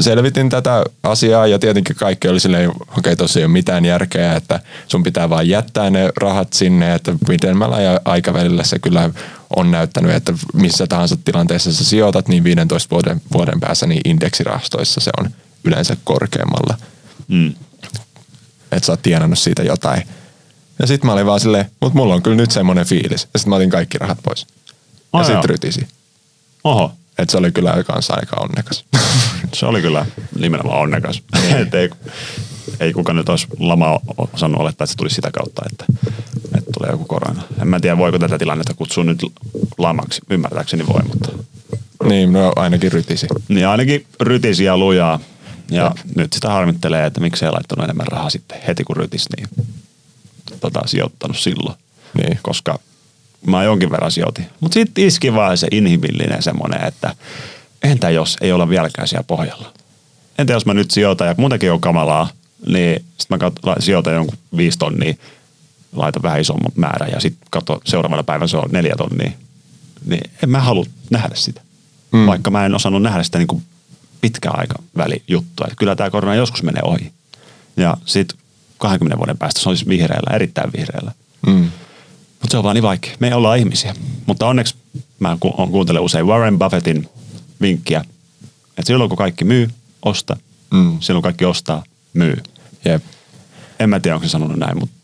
selvitin tätä asiaa ja tietenkin kaikki oli silleen, okei okay, tossa ei ole mitään järkeä, että sun pitää vaan jättää ne rahat sinne, että pidemmällä aikavälillä se kyllä on näyttänyt, että missä tahansa tilanteessa sä sijoitat, niin 15 vuoden, vuoden päässä niin indeksirahastoissa se on yleensä korkeammalla. Mm. Että sä oot tienannut siitä jotain. Ja sitten mä olin vaan silleen, mutta mulla on kyllä nyt semmoinen fiilis. Ja sitten mä otin kaikki rahat pois. Oh, ja sitten rytisi. Oho. Et se oli kyllä kanssa aika onnekas. se oli kyllä nimenomaan onnekas. Et ei, ei kukaan nyt olisi lama osannut olettaa, että se tulisi sitä kautta, että, että tulee joku korona. En mä tiedä, voiko tätä tilannetta kutsua nyt lamaksi. Ymmärtääkseni voi, mutta... Niin, no ainakin rytisi. Niin, ainakin rytisi ja lujaa. Ja, ja. nyt sitä harmittelee, että miksei laittanut enemmän rahaa sitten heti kun rytisi, niin tota, sijoittanut silloin. Niin. Koska mä jonkin verran sijoitin. Mutta sitten iski vaan se inhimillinen semmoinen, että entä jos ei olla vieläkään siellä pohjalla. Entä jos mä nyt sijoitan ja muutenkin on kamalaa, niin sitten mä sijoitan jonkun viisi tonnia, laitan vähän isomman määrän ja sitten katso seuraavana päivänä se on neljä tonnia. Niin en mä halua nähdä sitä. Mm. Vaikka mä en osannut nähdä sitä niin kuin pitkän aikaväli juttua. Että kyllä tämä korona joskus menee ohi. Ja sitten 20 vuoden päästä se olisi vihreällä, erittäin vihreällä. Mm. Mutta se on vaan niin vaikea. Me ollaan ihmisiä. Mutta onneksi mä ku- kuuntelen usein Warren Buffettin vinkkiä, että silloin kun kaikki myy, osta. Mm. Silloin kaikki ostaa, myy. Jep. En mä tiedä, onko se sanonut näin, mutta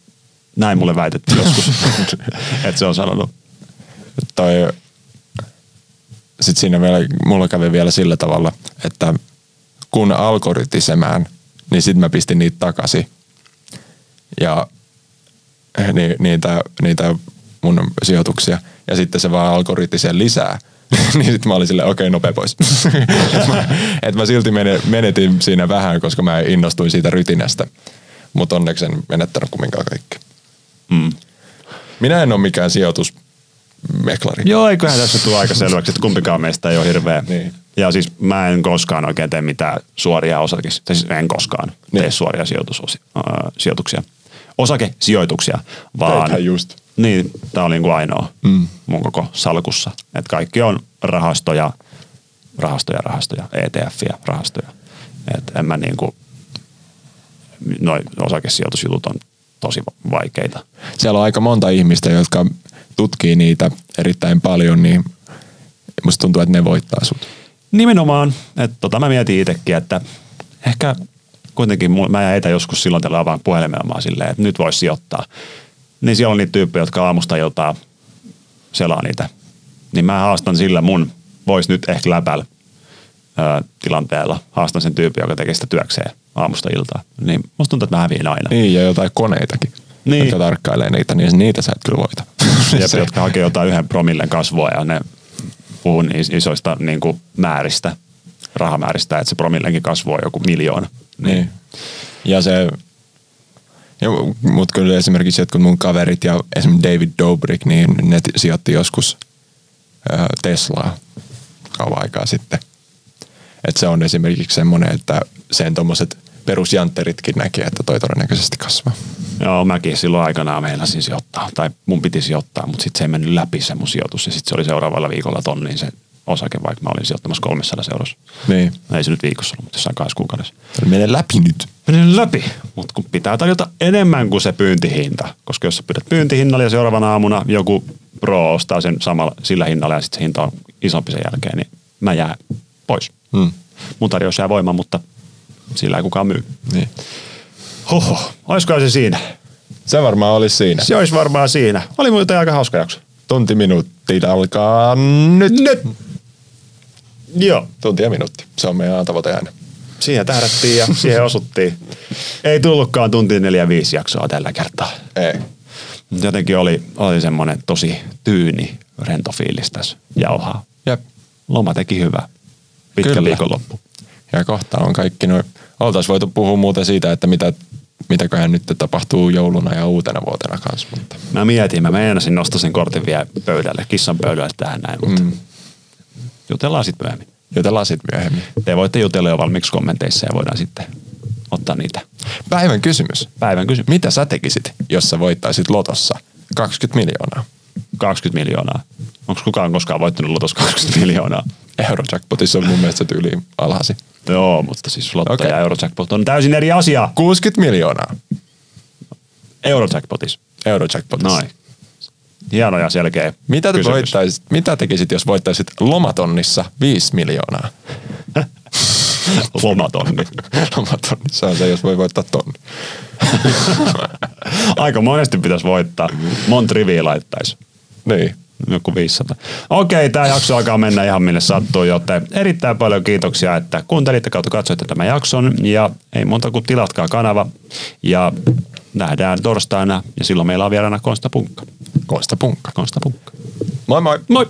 näin mulle väitettiin joskus, että se on sanonut. Toi, sitten siinä vielä, mulla kävi vielä sillä tavalla, että kun alkoi rytisemään, niin sitten mä pistin niitä takaisin. Ja ni, niitä, niitä mun sijoituksia. Ja sitten se vaan alkoi sen lisää. niin sitten mä olin silleen, okei, okay, nopea pois. et, mä, et mä silti menetin siinä vähän, koska mä innostuin siitä rytinästä. Mutta onneksi en menettänyt kumminkaan kaikki. Mm. Minä en ole mikään sijoitus meklari. Joo, eiköhän tässä tule aika selväksi, että kumpikaan meistä ei ole hirveä. Niin. Ja siis mä en koskaan oikein tee mitään suoria osakis, siis en koskaan niin. tee suoria sijoitus, äh, sijoituksia osakesijoituksia, vaan... Teithän just. Niin, tämä oli niin ainoa mm. mun koko salkussa. Että kaikki on rahastoja, rahastoja, rahastoja, ETF-ja, rahastoja. Et en mä niin kuin, noin osakesijoitusjutut on tosi vaikeita. Siellä on aika monta ihmistä, jotka tutkii niitä erittäin paljon, niin musta tuntuu, että ne voittaa sut. Nimenomaan. Että tota mä mietin itsekin, että ehkä kuitenkin mä ja etä joskus silloin tällä avaan puhelimella silleen, että nyt voisi sijoittaa. Niin siellä on niitä tyyppejä, jotka aamusta iltaa selaa niitä. Niin mä haastan sillä mun, vois nyt ehkä läpällä ö, tilanteella, haastan sen tyypin, joka tekee sitä työkseen aamusta iltaa. Niin musta tuntuu, että mä häviin aina. Niin, ja jotain koneitakin. Niin. jotka tarkkailee niitä, niin niitä sä et kyllä voita. Jep, Se- jotka hakee jotain yhden promillen kasvua ja ne puhuu is- isoista niin kuin määristä, rahamääristä, että se promillenkin kasvu on joku miljoona. Niin. Ja se, ja, mut kyllä esimerkiksi jotkut mun kaverit ja esimerkiksi David Dobrik, niin ne sijoitti joskus ö, Teslaa kauan aikaa sitten. Et se on esimerkiksi semmoinen, että sen tommoset perusjantteritkin näkee, että toi todennäköisesti kasvaa. Joo, mäkin silloin aikanaan meinasin sijoittaa, tai mun piti sijoittaa, mutta sitten se ei mennyt läpi se mun sijoitus, ja sitten se oli seuraavalla viikolla tonniin se osake, vaikka mä olin sijoittamassa 300 eurossa. Niin. Ei se nyt viikossa ollut, mutta jossain kahdessa kuukaudessa. Mene läpi nyt. Menen läpi, mutta kun pitää tarjota enemmän kuin se pyyntihinta, koska jos sä pyydät pyyntihinnalla ja seuraavana aamuna joku pro ostaa sen samalla sillä hinnalla ja sitten se hinta on isompi sen jälkeen, niin mä jään pois. Hmm. Mun tarjous jää voimaan, mutta sillä ei kukaan myy. Niin. Hoho, olisiko se siinä? Se varmaan olisi siinä. Se olisi varmaan siinä. Oli muuten aika hauska jakso. Tunti minuutti alkaa nyt. Nyt! Joo, Tunti ja minuutti. Se on meidän tavoite aina. siihen tähdättiin ja siihen osuttiin. Ei tullutkaan tunti neljä viisi jaksoa tällä kertaa. Ei. Jotenkin oli, oli semmoinen tosi tyyni, rento fiilis tässä jauhaa. Jep. Loma teki hyvää. Pitkä Kyllä. viikonloppu. Ja kohta on kaikki noin. Oltaisiin voitu puhua muuten siitä, että mitä, mitäköhän nyt tapahtuu jouluna ja uutena vuotena kanssa. Mutta. Mä mietin, mä meinasin nostaa sen kortin vielä pöydälle, kissan pöydälle tähän näin, mutta mm. Jutellaan sitten myöhemmin. Jutellaan sitten myöhemmin. Te voitte jutella jo valmiiksi kommenteissa ja voidaan sitten ottaa niitä. Päivän kysymys. Päivän kysymys. Mitä sä tekisit, jos sä voittaisit lotossa 20 miljoonaa? 20 miljoonaa. Onko kukaan koskaan voittanut lotos 20 miljoonaa? Eurojackpotissa on mun mielestä tyyli alhasi. Joo, mutta siis lotto Okei. ja Eurojackpot on täysin eri asia. 60 miljoonaa Eurojackpotissa. Eurojackpotissa. Noin. Hieno ja selkeä Mitä, te kysymys. voittaisit, mitä tekisit, jos voittaisit lomatonnissa 5 miljoonaa? Lomatonni. Lomatonnissa on se, jos voi voittaa tonni. Aika monesti pitäisi voittaa. Monta riviä laittaisi. Niin. Joku 500. Okei, tämä jakso alkaa mennä ihan minne sattuu, joten erittäin paljon kiitoksia, että kuuntelitte kautta katsoitte tämän jakson. Ja ei monta kuin tilatkaa kanava. Ja nähdään torstaina ja silloin meillä on vieraana Konsta Punkka. Konsta punkka. Konsta Punkka. Moi moi. Moi!